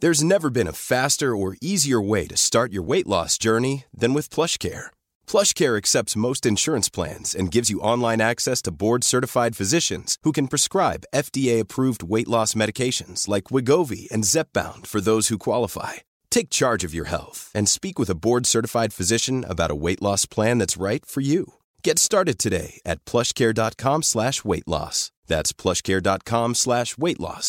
There's never been a faster or easier way to start your weight loss journey than with PlushCare. PlushCare accepts most insurance plans and gives you online access to board-certified physicians who can prescribe FDA-approved weight loss medications like Wegovy and Zepbound for those who qualify. Take charge of your health and speak with a board-certified physician about a weight loss plan that's right for you. Get started today at PlushCare.com/weight-loss. That's PlushCare.com/weight-loss.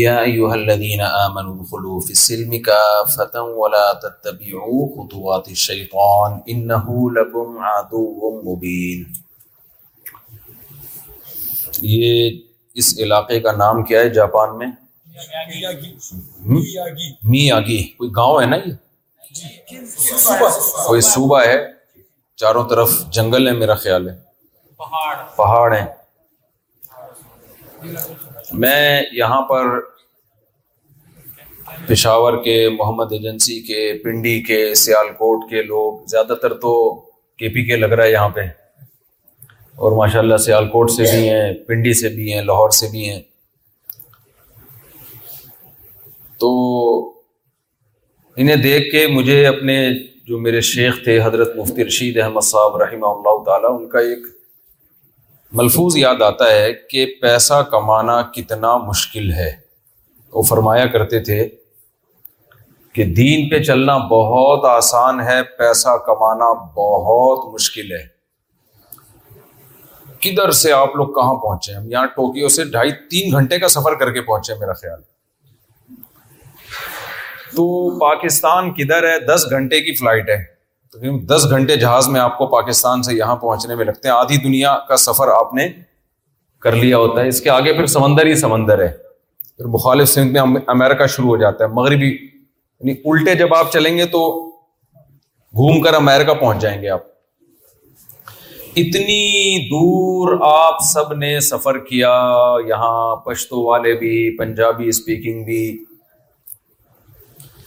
یا ایوہ الذین آمنوا ادخلوا فی السلم کافتا ولا تتبعوا خطوات الشیطان انہو لکم عدو مبین یہ اس علاقے کا نام کیا ہے جاپان میں می آگی کوئی گاؤں ہے نا یہ کوئی صوبہ ہے چاروں طرف جنگل ہے میرا خیال ہے پہاڑ ہیں میں یہاں پر پشاور کے محمد ایجنسی کے پنڈی کے سیال کوٹ کے لوگ زیادہ تر تو کے پی کے لگ رہا ہے یہاں پہ اور ماشاء اللہ سیال کوٹ سے بھی ہیں پنڈی سے بھی ہیں لاہور سے بھی ہیں تو انہیں دیکھ کے مجھے اپنے جو میرے شیخ تھے حضرت مفتی رشید احمد صاحب رحمہ اللہ تعالیٰ ان کا ایک ملفوظ یاد آتا ہے کہ پیسہ کمانا کتنا مشکل ہے وہ فرمایا کرتے تھے کہ دین پہ چلنا بہت آسان ہے پیسہ کمانا بہت مشکل ہے کدھر سے آپ لوگ کہاں پہنچے ہم یہاں ٹوکیو سے ڈھائی تین گھنٹے کا سفر کر کے پہنچے میرا خیال تو پاکستان کدھر ہے دس گھنٹے کی فلائٹ ہے تو دس گھنٹے جہاز میں آپ کو پاکستان سے یہاں پہنچنے میں لگتے ہیں آدھی دنیا کا سفر آپ نے کر لیا ہوتا ہے اس کے آگے پھر سمندر ہی سمندر ہے پھر مخالف سنگھ میں امریکہ شروع ہو جاتا ہے مغربی یعنی الٹے جب آپ چلیں گے تو گھوم کر امیرکا پہنچ جائیں گے آپ اتنی دور آپ سب نے سفر کیا یہاں پشتو والے بھی پنجابی اسپیکنگ بھی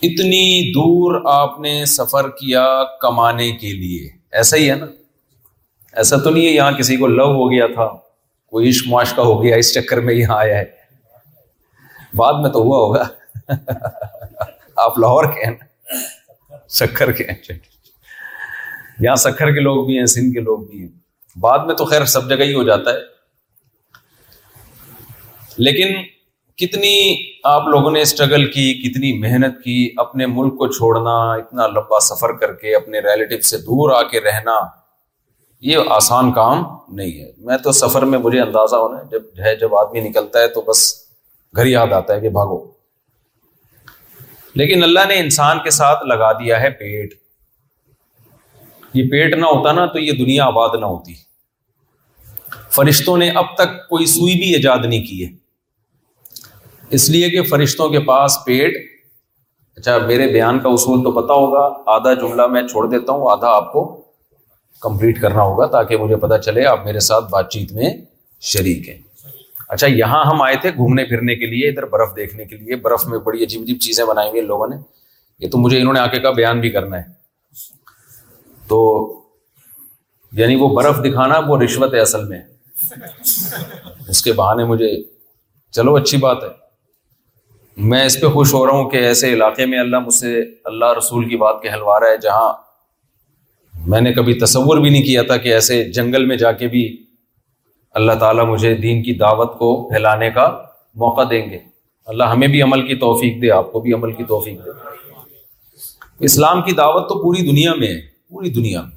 اتنی دور آپ نے سفر کیا کمانے کے لیے ایسا ہی ہے نا ایسا تو نہیں ہے یہاں کسی کو لو ہو گیا تھا کوئی عشق معاشقہ ہو گیا اس چکر میں یہاں آیا ہے بعد میں تو ہوا ہوگا آپ لاہور کے ہیں سکھر کے ہیں یہاں سکھر کے لوگ بھی ہیں سندھ کے لوگ بھی ہیں بعد میں تو خیر سب جگہ ہی ہو جاتا ہے لیکن کتنی آپ لوگوں نے اسٹرگل کی کتنی محنت کی اپنے ملک کو چھوڑنا اتنا لمبا سفر کر کے اپنے ریلیٹو سے دور آ کے رہنا یہ آسان کام نہیں ہے میں تو سفر میں مجھے اندازہ ہونا ہے جب ہے جب آدمی نکلتا ہے تو بس گھر یاد آتا ہے کہ بھاگو لیکن اللہ نے انسان کے ساتھ لگا دیا ہے پیٹ یہ پیٹ نہ ہوتا نا تو یہ دنیا آباد نہ ہوتی فرشتوں نے اب تک کوئی سوئی بھی ایجاد نہیں کی ہے اس لیے کہ فرشتوں کے پاس پیٹ اچھا میرے بیان کا اصول تو پتا ہوگا آدھا جملہ میں چھوڑ دیتا ہوں آدھا آپ کو کمپلیٹ کرنا ہوگا تاکہ مجھے پتا چلے آپ میرے ساتھ بات چیت میں شریک ہیں اچھا یہاں ہم آئے تھے گھومنے پھرنے کے لیے ادھر برف دیکھنے کے لیے برف میں بڑی عجیب عجیب چیزیں بنائی ہوئی لوگوں نے یہ تو مجھے انہوں نے آ کے کا بیان بھی کرنا ہے تو یعنی وہ برف دکھانا وہ رشوت ہے اصل میں اس کے بہانے مجھے چلو اچھی بات ہے میں اس پہ خوش ہو رہا ہوں کہ ایسے علاقے میں اللہ مجھ سے اللہ رسول کی بات کہلوا رہا ہے جہاں میں نے کبھی تصور بھی نہیں کیا تھا کہ ایسے جنگل میں جا کے بھی اللہ تعالیٰ مجھے دین کی دعوت کو پھیلانے کا موقع دیں گے اللہ ہمیں بھی عمل کی توفیق دے آپ کو بھی عمل کی توفیق دے اسلام کی دعوت تو پوری دنیا میں ہے پوری دنیا میں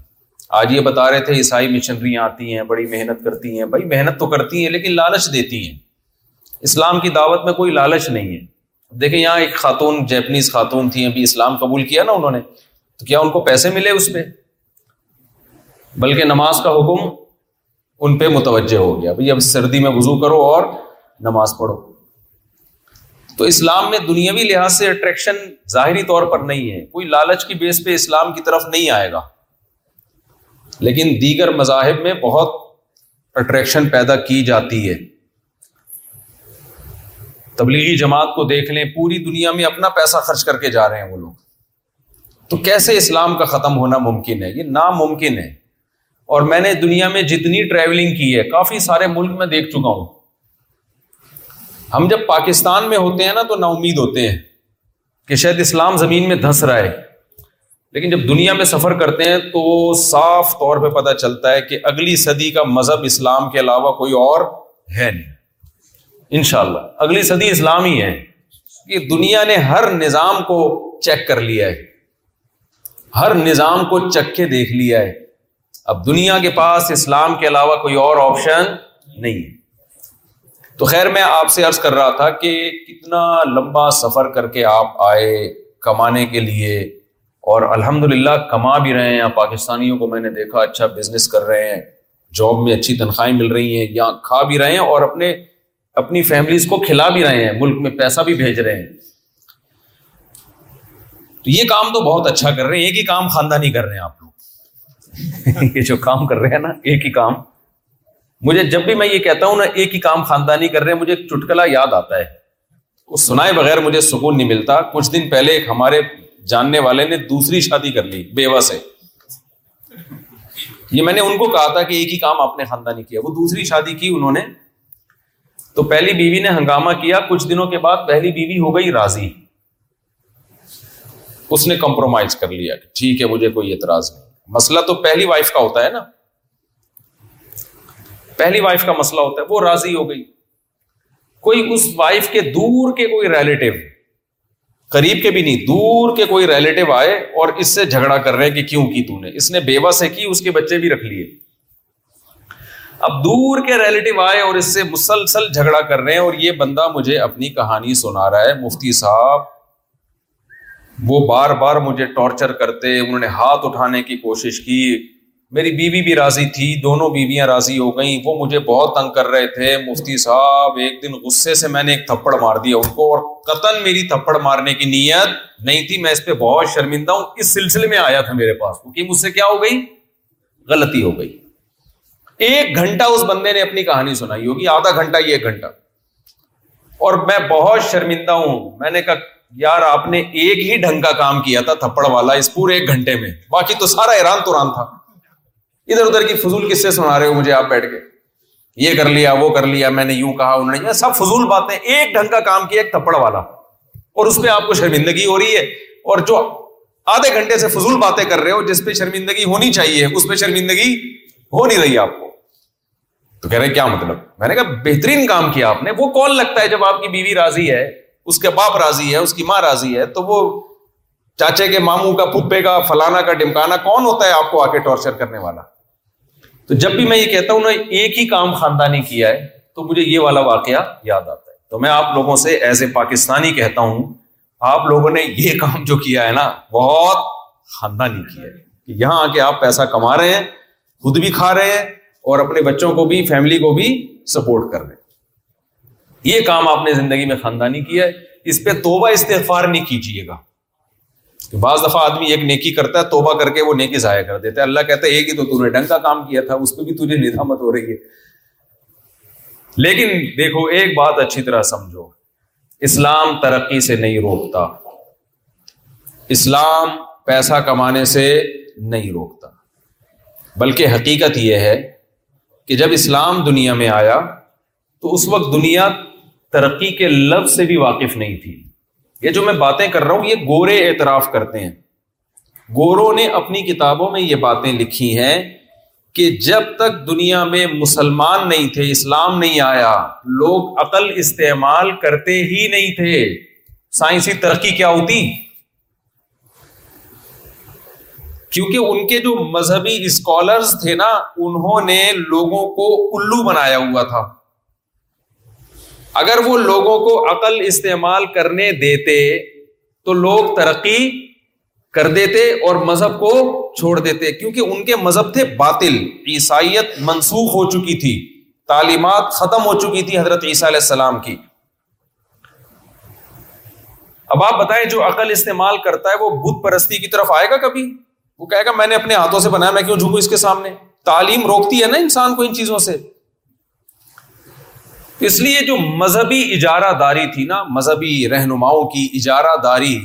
آج یہ بتا رہے تھے عیسائی مشنری آتی ہیں بڑی محنت کرتی ہیں بھائی محنت تو کرتی ہیں لیکن لالچ دیتی ہیں اسلام کی دعوت میں کوئی لالچ نہیں ہے دیکھیں یہاں ایک خاتون جیپنیز خاتون تھیں ابھی اسلام قبول کیا نا انہوں نے تو کیا ان کو پیسے ملے اس پہ بلکہ نماز کا حکم ان پہ متوجہ ہو گیا بھائی اب سردی میں وضو کرو اور نماز پڑھو تو اسلام میں دنیاوی لحاظ سے اٹریکشن ظاہری طور پر نہیں ہے کوئی لالچ کی بیس پہ اسلام کی طرف نہیں آئے گا لیکن دیگر مذاہب میں بہت اٹریکشن پیدا کی جاتی ہے تبلیغی جماعت کو دیکھ لیں پوری دنیا میں اپنا پیسہ خرچ کر کے جا رہے ہیں وہ لوگ تو کیسے اسلام کا ختم ہونا ممکن ہے یہ ناممکن ہے اور میں نے دنیا میں جتنی ٹریولنگ کی ہے کافی سارے ملک میں دیکھ چکا ہوں ہم جب پاکستان میں ہوتے ہیں نا تو نا امید ہوتے ہیں کہ شاید اسلام زمین میں دھس رہا ہے لیکن جب دنیا میں سفر کرتے ہیں تو صاف طور پہ پتا چلتا ہے کہ اگلی صدی کا مذہب اسلام کے علاوہ کوئی اور ہے نہیں ان شاء اللہ اگلی صدی اسلام ہی ہے کہ دنیا نے ہر نظام کو چیک کر لیا ہے ہر نظام کو چکے دیکھ لیا ہے اب دنیا کے پاس اسلام کے علاوہ کوئی اور آپشن نہیں ہے تو خیر میں آپ سے عرض کر رہا تھا کہ کتنا لمبا سفر کر کے آپ آئے کمانے کے لیے اور الحمد للہ کما بھی رہے ہیں پاکستانیوں کو میں نے دیکھا اچھا بزنس کر رہے ہیں جاب میں اچھی تنخواہیں مل رہی ہیں یا کھا بھی رہے ہیں اور اپنے اپنی فیملیز کو کھلا بھی رہے ہیں ملک میں پیسہ بھی بھیج رہے ہیں تو یہ کام تو بہت اچھا کر رہے ہیں ایک ہی کام خاندانی کر رہے ہیں آپ لوگ یہ جو کام کر رہے ہیں نا ایک ہی کام مجھے جب بھی میں یہ کہتا ہوں نا ایک ہی کام خاندانی کر رہے ہیں مجھے چٹکلا یاد آتا ہے وہ سنائے بغیر مجھے سکون نہیں ملتا کچھ دن پہلے ایک ہمارے جاننے والے نے دوسری شادی کر لی بیوہ سے یہ میں نے ان کو کہا تھا کہ ایک ہی کام آپ نے خاندانی کیا وہ دوسری شادی کی انہوں نے تو پہلی بیوی نے ہنگامہ کیا کچھ دنوں کے بعد پہلی بیوی ہو گئی راضی اس نے کمپرومائز کر لیا ٹھیک ہے مجھے کوئی اعتراض نہیں مسئلہ تو پہلی وائف کا ہوتا ہے نا پہلی وائف کا مسئلہ ہوتا ہے وہ راضی ہو گئی کوئی اس وائف کے دور کے کوئی ریلیٹو قریب کے بھی نہیں دور کے کوئی ریلیٹو آئے اور اس سے جھگڑا کر رہے ہیں کہ کیوں کی تو نے اس نے بیوہ سے کی اس کے بچے بھی رکھ لیے اب دور کے ریلیٹو آئے اور اس سے مسلسل جھگڑا کر رہے ہیں اور یہ بندہ مجھے اپنی کہانی سنا رہا ہے مفتی صاحب وہ بار بار مجھے ٹارچر کرتے انہوں نے ہاتھ اٹھانے کی کوشش کی میری بیوی بھی راضی تھی دونوں بیویاں راضی ہو گئیں وہ مجھے بہت تنگ کر رہے تھے مفتی صاحب ایک دن غصے سے میں نے ایک تھپڑ مار دیا ان کو اور میری تھپڑ مارنے کی نیت نہیں تھی میں اس پہ بہت شرمندہ ہوں اس سلسلے میں آیا تھا میرے پاس کیونکہ مجھ سے کیا ہو گئی غلطی ہو گئی ایک گھنٹہ اس بندے نے اپنی کہانی سنائی ہوگی آدھا گھنٹہ ایک گھنٹہ اور میں بہت شرمندہ ہوں میں نے کہا یار آپ نے ایک ہی ڈھنگ کا کام کیا تھا تھپڑ والا اس پورے ایک گھنٹے میں باقی تو سارا ایران تو ران تھا ادھر ادھر کی فضول کس سے سنا رہے ہو مجھے آپ بیٹھ کے یہ کر لیا وہ کر لیا میں نے یوں کہا انہوں نے سب فضول باتیں ایک ڈھنگ کا کام کیا ایک تھپڑ والا اور اس پہ آپ کو شرمندگی ہو رہی ہے اور جو آدھے گھنٹے سے فضول باتیں کر رہے ہو جس پہ شرمندگی ہونی چاہیے اس پہ شرمندگی ہو نہیں رہی آپ کو تو کہہ رہے کیا مطلب میں نے کہا بہترین کام کیا آپ نے وہ کون لگتا ہے جب آپ کی بیوی راضی ہے اس کا باپ راضی ہے اس کی ماں راضی ہے تو وہ چاچے کے ماموں کا پھپے کا فلانا کا ڈمکانا کون ہوتا ہے آپ کو آ کے ٹارچر کرنے والا تو جب بھی میں یہ کہتا ہوں ایک ہی کام خاندانی کیا ہے تو مجھے یہ والا واقعہ یاد آتا ہے تو میں آپ لوگوں سے ایز اے پاکستانی کہتا ہوں آپ لوگوں نے یہ کام جو کیا ہے نا بہت خاندانی کیا ہے کہ یہاں آ کے آپ پیسہ کما رہے ہیں خود بھی کھا رہے ہیں اور اپنے بچوں کو بھی فیملی کو بھی سپورٹ کر رہے ہیں یہ کام آپ نے زندگی میں خاندانی کیا ہے اس پہ توبہ استغفار نہیں کیجیے گا بعض دفعہ آدمی ایک نیکی کرتا ہے توبہ کر کے وہ نیکی ضائع کر دیتا ہے اللہ کہتا ہے ایک ہی تو تم نے ڈنگ کا کام کیا تھا اس پہ بھی تجھے ندامت ہو رہی ہے لیکن دیکھو ایک بات اچھی طرح سمجھو اسلام ترقی سے نہیں روکتا اسلام پیسہ کمانے سے نہیں روکتا بلکہ حقیقت یہ ہے کہ جب اسلام دنیا میں آیا تو اس وقت دنیا ترقی کے لفظ سے بھی واقف نہیں تھی یہ جو میں باتیں کر رہا ہوں یہ گورے اعتراف کرتے ہیں گوروں نے اپنی کتابوں میں یہ باتیں لکھی ہیں کہ جب تک دنیا میں مسلمان نہیں تھے اسلام نہیں آیا لوگ عقل استعمال کرتے ہی نہیں تھے سائنسی ترقی کیا ہوتی کیونکہ ان کے جو مذہبی اسکالرز تھے نا انہوں نے لوگوں کو الو بنایا ہوا تھا اگر وہ لوگوں کو عقل استعمال کرنے دیتے تو لوگ ترقی کر دیتے اور مذہب کو چھوڑ دیتے کیونکہ ان کے مذہب تھے باطل عیسائیت منسوخ ہو چکی تھی تعلیمات ختم ہو چکی تھی حضرت عیسیٰ علیہ السلام کی اب آپ بتائیں جو عقل استعمال کرتا ہے وہ بت پرستی کی طرف آئے گا کبھی وہ کہے گا میں نے اپنے ہاتھوں سے بنایا میں کیوں جھکوں اس کے سامنے تعلیم روکتی ہے نا انسان کو ان چیزوں سے اس لیے جو مذہبی اجارہ داری تھی نا مذہبی رہنماؤں کی اجارہ داری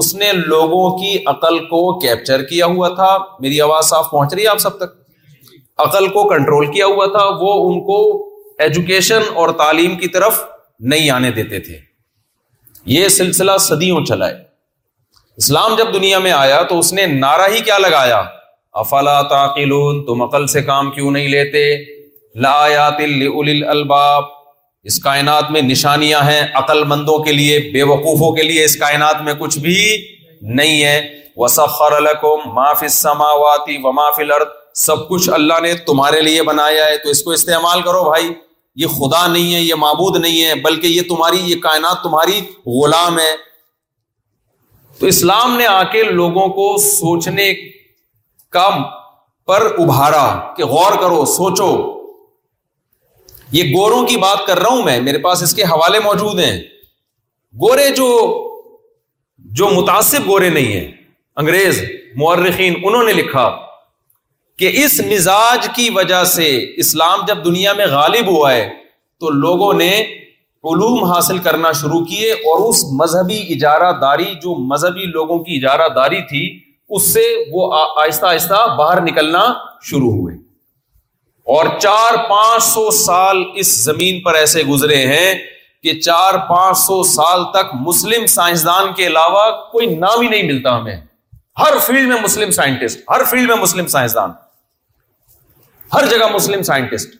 اس نے لوگوں کی عقل کو کیپچر کیا ہوا تھا میری آواز صاف پہنچ رہی ہے آپ سب تک عقل کو کنٹرول کیا ہوا تھا وہ ان کو ایجوکیشن اور تعلیم کی طرف نہیں آنے دیتے تھے یہ سلسلہ صدیوں چلا ہے اسلام جب دنیا میں آیا تو اس نے نعرہ ہی کیا لگایا افلا تاقلون تم عقل سے کام کیوں نہیں لیتے لایات الباپ اس کائنات میں نشانیاں ہیں عقل مندوں کے لیے بے وقوفوں کے لیے اس کائنات میں کچھ بھی نہیں ہے وسخر و سب کچھ اللہ نے تمہارے لیے بنایا ہے تو اس کو استعمال کرو بھائی یہ خدا نہیں ہے یہ معبود نہیں ہے بلکہ یہ تمہاری یہ کائنات تمہاری غلام ہے تو اسلام نے آ کے لوگوں کو سوچنے کا پر ابھارا کہ غور کرو سوچو یہ گوروں کی بات کر رہا ہوں میں میرے پاس اس کے حوالے موجود ہیں گورے جو جو متاثر گورے نہیں ہیں انگریز مورخین انہوں نے لکھا کہ اس مزاج کی وجہ سے اسلام جب دنیا میں غالب ہوا ہے تو لوگوں نے علوم حاصل کرنا شروع کیے اور اس مذہبی اجارہ داری جو مذہبی لوگوں کی اجارہ داری تھی اس سے وہ آہستہ آہستہ باہر نکلنا شروع ہوئے اور چار پانچ سو سال اس زمین پر ایسے گزرے ہیں کہ چار پانچ سو سال تک مسلم سائنسدان کے علاوہ کوئی نام ہی نہیں ملتا ہمیں ہر فیلڈ میں مسلم سائنٹسٹ ہر فیلڈ میں مسلم سائنسدان ہر جگہ مسلم سائنٹسٹ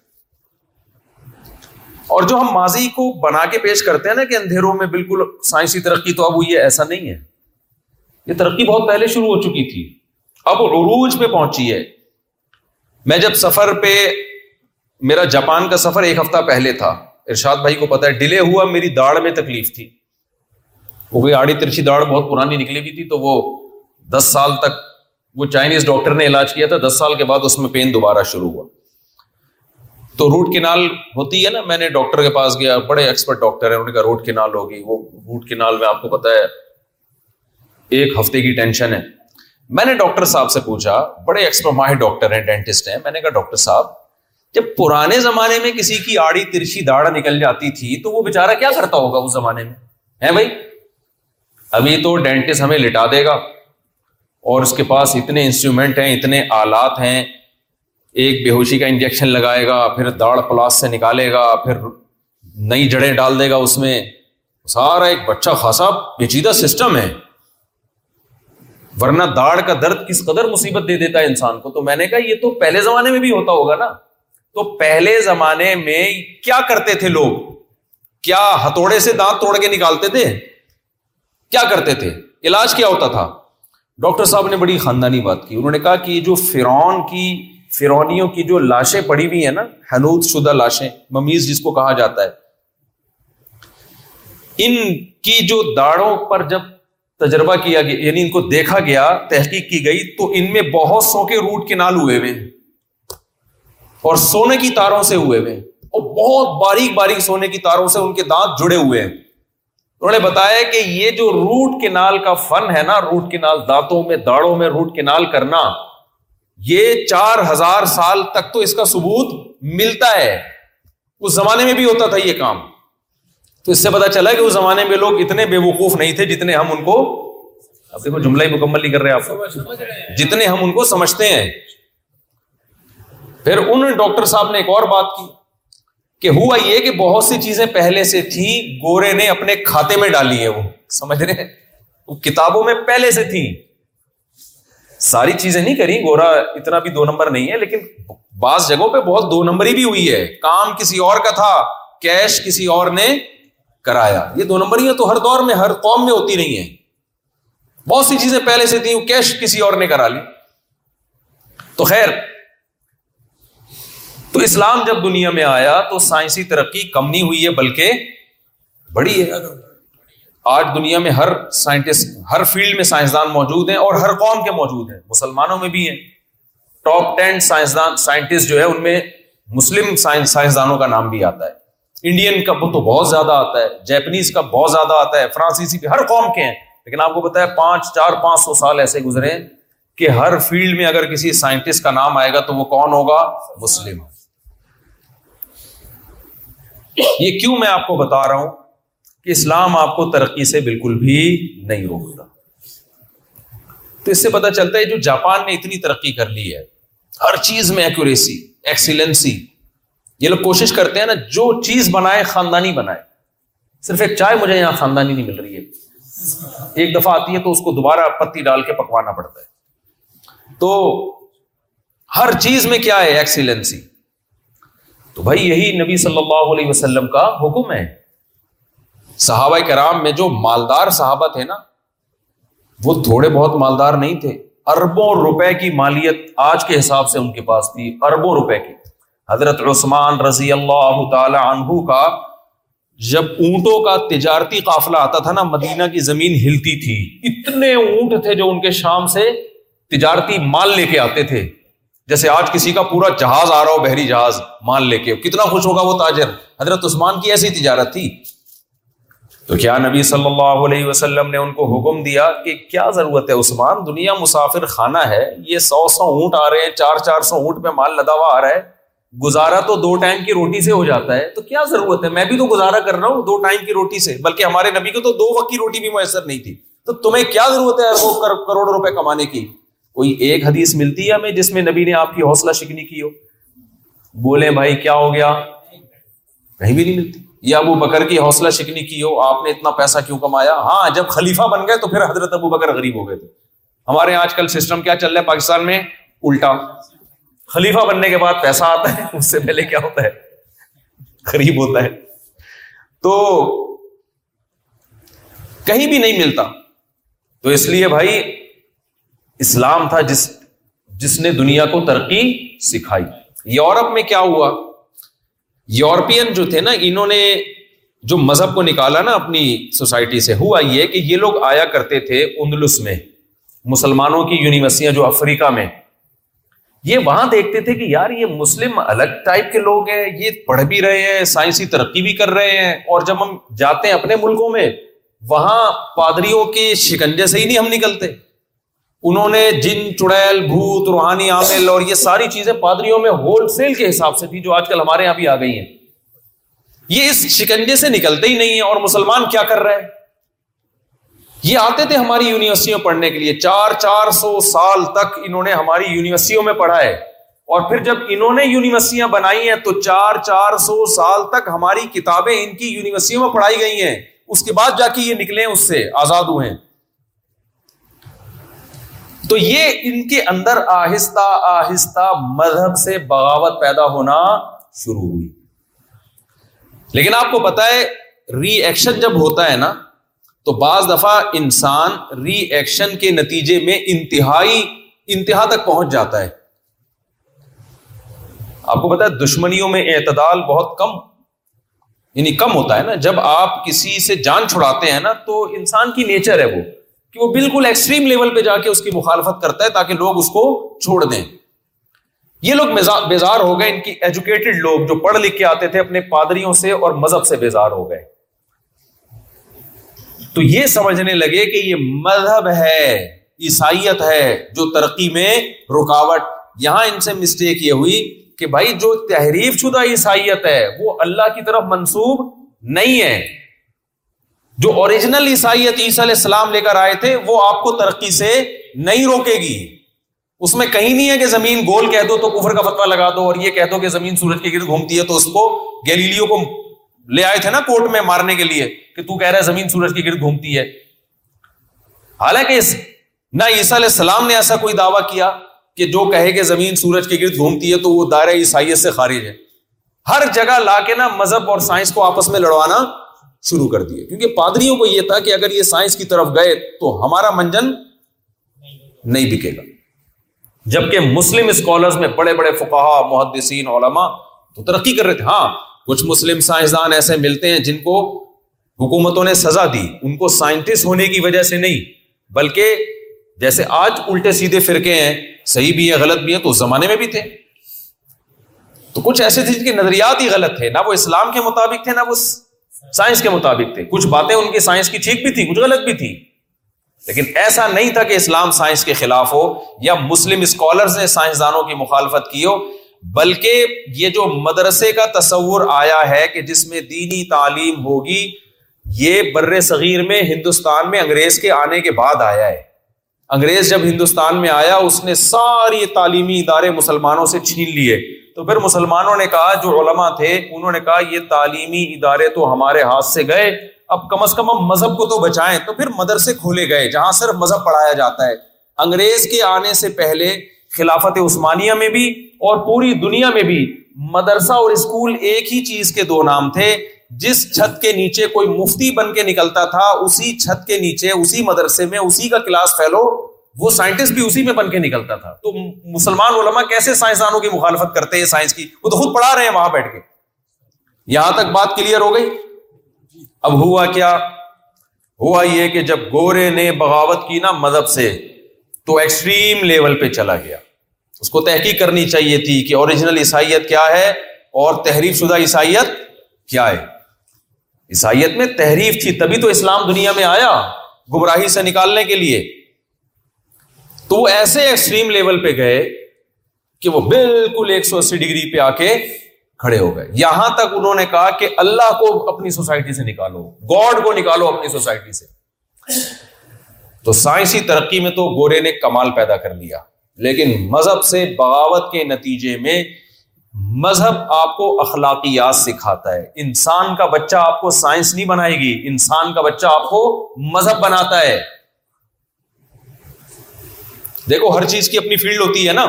اور جو ہم ماضی کو بنا کے پیش کرتے ہیں نا کہ اندھیروں میں بالکل سائنسی ترقی تو اب ہوئی ہے ایسا نہیں ہے یہ ترقی بہت پہلے شروع ہو چکی تھی اب عروج پہ پہنچی ہے میں جب سفر پہ میرا جاپان کا سفر ایک ہفتہ پہلے تھا ارشاد بھائی کو پتا ہے ڈیلے ہوا میری داڑھ میں تکلیف تھی وہ آڑی ترچی داڑھ بہت پرانی نکلی ہوئی تھی تو وہ دس سال تک وہ چائنیز ڈاکٹر نے علاج کیا تھا دس سال کے بعد اس میں پین دوبارہ شروع ہوا تو روٹ کنال ہوتی ہے نا میں نے ڈاکٹر کے پاس گیا بڑے ایکسپرٹ ڈاکٹر ہیں انہوں نے کہا روٹ کنال ہوگی وہ روٹ کنال میں آپ کو پتا ہے ایک ہفتے کی ٹینشن ہے میں نے ڈاکٹر صاحب سے پوچھا بڑے ایکسپرٹ ماہر ڈاکٹر ہیں ڈینٹسٹ ہیں میں نے کہا ڈاکٹر صاحب جب پرانے زمانے میں کسی کی آڑی ترشی داڑھ نکل جاتی تھی تو وہ بےچارا کیا کرتا ہوگا اس زمانے میں ہے بھائی ابھی تو ڈینٹسٹ ہمیں لٹا دے گا اور اس کے پاس اتنے انسٹرومنٹ ہیں اتنے آلات ہیں ایک بے ہوشی کا انجیکشن لگائے گا پھر داڑھ پلاس سے نکالے گا پھر نئی جڑیں ڈال دے گا اس میں سارا ایک بچہ خاصا پیچیدہ سسٹم ہے ورنہ داڑھ کا درد کس قدر مصیبت دے دیتا ہے انسان کو تو میں نے کہا یہ تو پہلے زمانے میں بھی ہوتا ہوگا نا تو پہلے زمانے میں کیا کرتے تھے لوگ کیا ہتھوڑے سے دانت توڑ کے نکالتے تھے کیا کرتے تھے علاج کیا ہوتا تھا ڈاکٹر صاحب نے بڑی خاندانی بات کی انہوں نے کہا کہ یہ جو فرون کی فرونیوں کی جو لاشیں پڑی ہوئی ہیں نا ہنوت شدہ لاشیں ممیز جس کو کہا جاتا ہے ان کی جو داڑوں پر جب تجربہ کیا گیا یعنی ان کو دیکھا گیا تحقیق کی گئی تو ان میں بہت سو کے روٹ کنال ہوئے ہوئے اور سونے کی تاروں سے ہوئے ہوئے اور بہت باریک باریک سونے کی تاروں سے ان کے دانت جڑے ہوئے ہیں انہوں نے بتایا کہ یہ جو روٹ کنال کا فن ہے نا روٹ کنال دانتوں میں داڑوں میں روٹ کنال کرنا یہ چار ہزار سال تک تو اس کا ثبوت ملتا ہے اس زمانے میں بھی ہوتا تھا یہ کام تو اس سے پتا چلا کہ اس زمانے میں لوگ اتنے بے وقوف نہیں تھے جتنے ہم ان کو اب دیکھو جملہ ہی مکمل نہیں کر رہے آپ جتنے ہم ان کو سمجھتے ہیں پھر ان ڈاکٹر صاحب نے ایک اور بات کی کہ ہوا یہ کہ بہت سی چیزیں پہلے سے تھی گورے نے اپنے کھاتے میں ڈالی ہے وہ سمجھ رہے ہیں وہ کتابوں میں پہلے سے تھی ساری چیزیں نہیں کری گورا اتنا بھی دو نمبر نہیں ہے لیکن بعض جگہوں پہ بہت دو نمبر ہی بھی ہوئی ہے کام کسی اور کا تھا کیش کسی اور نے کرایا یہ دو نمبریاں تو ہر دور میں ہر قوم میں ہوتی نہیں ہیں بہت سی چیزیں پہلے سے تھیں کیش کسی اور نے کرا لی تو خیر تو اسلام جب دنیا میں آیا تو سائنسی ترقی کم نہیں ہوئی ہے بلکہ بڑی ہے آج دنیا میں ہر سائنٹسٹ ہر فیلڈ میں سائنسدان موجود ہیں اور ہر قوم کے موجود ہیں مسلمانوں میں بھی ہیں ٹاپ ٹین سائنسدان سائنٹسٹ جو ہے ان میں مسلم سائنسدانوں کا نام بھی آتا ہے انڈین کپ تو بہت زیادہ آتا ہے جیپنیز کپ بہت زیادہ آتا ہے فرانسیسی بھی ہر قوم کے ہیں لیکن آپ کو بتایا پانچ چار پانچ سو سال ایسے گزرے کہ ہر فیلڈ میں اگر کسی سائنٹسٹ کا نام آئے گا تو وہ کون ہوگا مسلم یہ کیوں میں آپ کو بتا رہا ہوں کہ اسلام آپ کو ترقی سے بالکل بھی نہیں روکتا تو اس سے پتا چلتا ہے جو جاپان نے اتنی ترقی کر لی ہے ہر چیز میں ایکوریسی ایکسیلنسی یہ لوگ کوشش کرتے ہیں نا جو چیز بنائے خاندانی بنائے صرف ایک چائے مجھے یہاں خاندانی نہیں مل رہی ہے ایک دفعہ آتی ہے تو اس کو دوبارہ پتی ڈال کے پکوانا پڑتا ہے تو ہر چیز میں کیا ہے ایکسیلنسی تو بھائی یہی نبی صلی اللہ علیہ وسلم کا حکم ہے صحابہ کرام میں جو مالدار صحابہ تھے نا وہ تھوڑے بہت مالدار نہیں تھے اربوں روپے کی مالیت آج کے حساب سے ان کے پاس تھی اربوں روپے کی حضرت عثمان رضی اللہ تعالی عنہ کا جب اونٹوں کا تجارتی قافلہ آتا تھا نا مدینہ کی زمین ہلتی تھی اتنے اونٹ تھے جو ان کے شام سے تجارتی مال لے کے آتے تھے جیسے آج کسی کا پورا جہاز آ رہا ہو بحری جہاز مال لے کے کتنا خوش ہوگا وہ تاجر حضرت عثمان کی ایسی تجارت تھی تو کیا نبی صلی اللہ علیہ وسلم نے ان کو حکم دیا کہ کیا ضرورت ہے عثمان دنیا مسافر خانہ ہے یہ سو سو اونٹ آ رہے ہیں چار چار سو اونٹ میں مال لداوا آ رہا ہے گزارا تو دو ٹائم کی روٹی سے ہو جاتا ہے تو کیا ضرورت ہے میں بھی تو گزارا کر رہا ہوں دو ٹائم کی روٹی سے بلکہ ہمارے نبی کو تو دو وقت کی روٹی بھی میسر نہیں تھی تو تمہیں کیا ضرورت ہے کروڑوں روپے کمانے کی کوئی ایک حدیث ملتی ہے ہمیں جس میں نبی نے آپ کی حوصلہ شکنی کی ہو بولے بھائی کیا ہو گیا کہیں بھی نہیں ملتی یا ابو بکر کی حوصلہ شکنی کی ہو آپ نے اتنا پیسہ کیوں کمایا ہاں جب خلیفہ بن گئے تو پھر حضرت ابو بکر غریب ہو گئے تھے ہمارے آج کل سسٹم کیا چل رہا ہے پاکستان میں الٹا خلیفہ بننے کے بعد پیسہ آتا ہے اس سے پہلے کیا ہوتا ہے قریب ہوتا ہے تو کہیں بھی نہیں ملتا تو اس لیے بھائی اسلام تھا جس جس نے دنیا کو ترقی سکھائی یورپ میں کیا ہوا یورپین جو تھے نا انہوں نے جو مذہب کو نکالا نا اپنی سوسائٹی سے ہوا یہ کہ یہ لوگ آیا کرتے تھے اندلس میں مسلمانوں کی یونیورسٹیاں جو افریقہ میں یہ وہاں دیکھتے تھے کہ یار یہ مسلم الگ ٹائپ کے لوگ ہیں یہ پڑھ بھی رہے ہیں سائنسی ترقی بھی کر رہے ہیں اور جب ہم جاتے ہیں اپنے ملکوں میں وہاں پادریوں کے شکنجے سے ہی نہیں ہم نکلتے انہوں نے جن چڑیل بھوت روحانی عامل اور یہ ساری چیزیں پادریوں میں ہول سیل کے حساب سے تھی جو آج کل ہمارے یہاں بھی آ گئی ہیں یہ اس شکنجے سے نکلتے ہی نہیں ہے اور مسلمان کیا کر رہے ہیں یہ آتے تھے ہماری یونیورسٹیوں پڑھنے کے لیے چار چار سو سال تک انہوں نے ہماری یونیورسٹیوں میں پڑھا ہے اور پھر جب انہوں نے یونیورسٹیاں بنائی ہیں تو چار چار سو سال تک ہماری کتابیں ان کی یونیورسٹیوں میں پڑھائی گئی ہیں اس کے بعد جا کے یہ نکلے اس سے آزاد ہوئے تو یہ ان کے اندر آہستہ آہستہ مذہب سے بغاوت پیدا ہونا شروع ہوئی لیکن آپ کو پتا ہے ری ایکشن جب ہوتا ہے نا تو بعض دفعہ انسان ری ایکشن کے نتیجے میں انتہائی انتہا تک پہنچ جاتا ہے آپ کو پتا ہے دشمنیوں میں اعتدال بہت کم یعنی کم ہوتا ہے نا جب آپ کسی سے جان چھڑاتے ہیں نا تو انسان کی نیچر ہے وہ کہ وہ بالکل ایکسٹریم لیول پہ جا کے اس کی مخالفت کرتا ہے تاکہ لوگ اس کو چھوڑ دیں یہ لوگ بیزار ہو گئے ان کی ایجوکیٹڈ لوگ جو پڑھ لکھ کے آتے تھے اپنے پادریوں سے اور مذہب سے بیزار ہو گئے تو یہ سمجھنے لگے کہ یہ مذہب ہے عیسائیت ہے جو ترقی میں رکاوٹ یہاں ان سے مسٹیک یہ ہوئی کہ بھائی جو تحریف شدہ عیسائیت ہے وہ اللہ کی طرف منسوب نہیں ہے جو اوریجنل عیسائیت عیسی علیہ السلام لے کر آئے تھے وہ آپ کو ترقی سے نہیں روکے گی اس میں کہیں نہیں ہے کہ زمین گول کہہ دو تو کفر کا فتوا لگا دو اور یہ کہہ دو کہ زمین سورج کے گرد گھومتی ہے تو اس کو گیلیلیو کو لے آئے تھے نا کوٹ میں مارنے کے لیے کہ تو کہہ رہا ہے زمین سورج کے گرد گھومتی ہے حالانکہ اس نہ عیسیٰ علیہ السلام نے ایسا کوئی دعویٰ کیا کہ جو کہے کہ زمین سورج کے گرد گھومتی ہے تو وہ دائرہ عیسائیت سے خارج ہے ہر جگہ لا کے نا مذہب اور سائنس کو آپس میں لڑوانا شروع کر دیے کیونکہ پادریوں کو یہ تھا کہ اگر یہ سائنس کی طرف گئے تو ہمارا منجن نہیں بکے گا جبکہ مسلم اسکالرس میں بڑے بڑے فقہا محدثین علماء تو ترقی کر رہے تھے ہاں کچھ مسلم سائنسدان ایسے ملتے ہیں جن کو حکومتوں نے سزا دی ان کو سائنٹسٹ ہونے کی وجہ سے نہیں بلکہ جیسے آج الٹے سیدھے فرقے ہیں صحیح بھی ہیں غلط بھی ہیں تو اس زمانے میں بھی تھے تو کچھ ایسے تھے جن کے نظریات ہی غلط تھے نہ وہ اسلام کے مطابق تھے نہ وہ سائنس کے مطابق تھے کچھ باتیں ان کی سائنس کی ٹھیک بھی تھی کچھ غلط بھی تھی لیکن ایسا نہیں تھا کہ اسلام سائنس کے خلاف ہو یا مسلم اسکالرز نے سائنسدانوں کی مخالفت کی ہو بلکہ یہ جو مدرسے کا تصور آیا ہے کہ جس میں دینی تعلیم ہوگی یہ بر صغیر میں ہندوستان میں انگریز کے آنے کے بعد آیا ہے انگریز جب ہندوستان میں آیا اس نے ساری تعلیمی ادارے مسلمانوں سے چھین لیے تو پھر مسلمانوں نے کہا جو علماء تھے انہوں نے کہا یہ تعلیمی ادارے تو ہمارے ہاتھ سے گئے اب کم از کم ہم مذہب کو تو بچائیں تو پھر مدرسے کھولے گئے جہاں صرف مذہب پڑھایا جاتا ہے انگریز کے آنے سے پہلے خلافت عثمانیہ میں بھی اور پوری دنیا میں بھی مدرسہ اور اسکول ایک ہی چیز کے دو نام تھے جس چھت کے نیچے کوئی مفتی بن کے نکلتا تھا اسی چھت کے نیچے اسی مدرسے میں اسی کا کلاس فیلو وہ سائنٹسٹ بھی اسی میں بن کے نکلتا تھا تو مسلمان علماء کیسے سائنسدانوں کی مخالفت کرتے ہیں سائنس کی وہ تو خود پڑھا رہے ہیں وہاں بیٹھ کے یہاں تک بات کلیئر ہو گئی اب ہوا کیا ہوا یہ کہ جب گورے نے بغاوت کی نا مذہب سے تو ایکسٹریم لیول پہ چلا گیا اس کو تحقیق کرنی چاہیے تھی کہ اوریجنل عیسائیت کیا ہے اور تحریف شدہ عیسائیت کیا ہے عیسائیت میں تحریف تھی تبھی تو اسلام دنیا میں آیا گمراہی سے نکالنے کے لیے تو وہ ایسے ایکسٹریم لیول پہ گئے کہ وہ بالکل ایک سو اسی ڈگری پہ آ کے کھڑے ہو گئے یہاں تک انہوں نے کہا کہ اللہ کو اپنی سوسائٹی سے نکالو گاڈ کو نکالو اپنی سوسائٹی سے تو سائنسی ترقی میں تو گورے نے کمال پیدا کر لیا لیکن مذہب سے بغاوت کے نتیجے میں مذہب آپ کو اخلاقیات سکھاتا ہے انسان کا بچہ آپ کو سائنس نہیں بنائے گی انسان کا بچہ آپ کو مذہب بناتا ہے دیکھو ہر چیز کی اپنی فیلڈ ہوتی ہے نا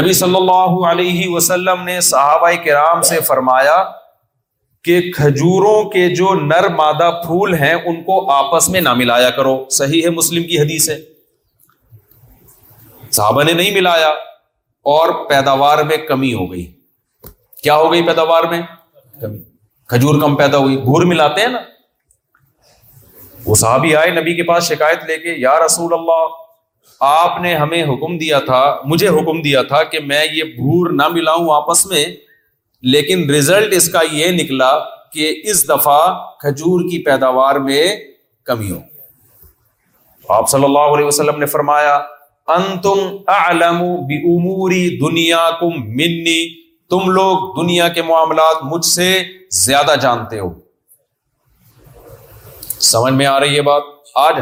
نبی صلی اللہ علیہ وسلم نے صحابہ کرام سے فرمایا کہ کھجوروں کے جو نر مادہ پھول ہیں ان کو آپس میں نہ ملایا کرو صحیح ہے مسلم کی حدیث ہے صحابہ نے نہیں ملایا اور پیداوار میں کمی ہو گئی کیا ہو گئی پیداوار میں کمی کھجور کم پیدا ہوئی گور ملاتے ہیں نا وہ صاحب آئے نبی کے پاس شکایت لے کے یا رسول اللہ آپ نے ہمیں حکم دیا تھا مجھے حکم دیا تھا کہ میں یہ بھور نہ ملاؤں آپس میں لیکن رزلٹ اس کا یہ نکلا کہ اس دفعہ کھجور کی پیداوار میں کمی ہو آپ صلی اللہ علیہ وسلم نے فرمایا دنیا کم منی تم لوگ دنیا کے معاملات مجھ سے زیادہ جانتے ہو سمجھ میں آ رہی ہے بات آج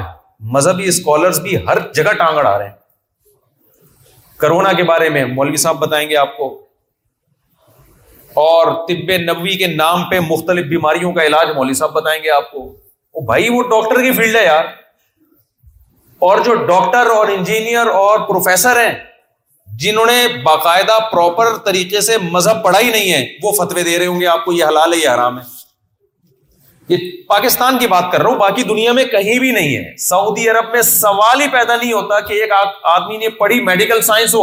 مذہبی اسکالرس بھی ہر جگہ ٹانگڑ آ رہے ہیں کرونا کے بارے میں مولوی صاحب بتائیں گے آپ کو اور طب نبوی کے نام پہ مختلف بیماریوں کا علاج مولوی صاحب بتائیں گے آپ کو بھائی وہ ڈاکٹر کی فیلڈ ہے یار اور جو ڈاکٹر اور انجینئر اور پروفیسر ہیں جنہوں نے باقاعدہ پراپر طریقے سے مذہب پڑھا ہی نہیں ہے وہ فتوے دے رہے ہوں گے آپ کو یہ حلال ہے یہ یہ حرام ہے پاکستان کی بات کر رہا ہوں باقی دنیا میں کہیں بھی نہیں ہے سعودی عرب میں سوال ہی پیدا نہیں ہوتا کہ ایک آدمی نے پڑھی میڈیکل سائنس ہو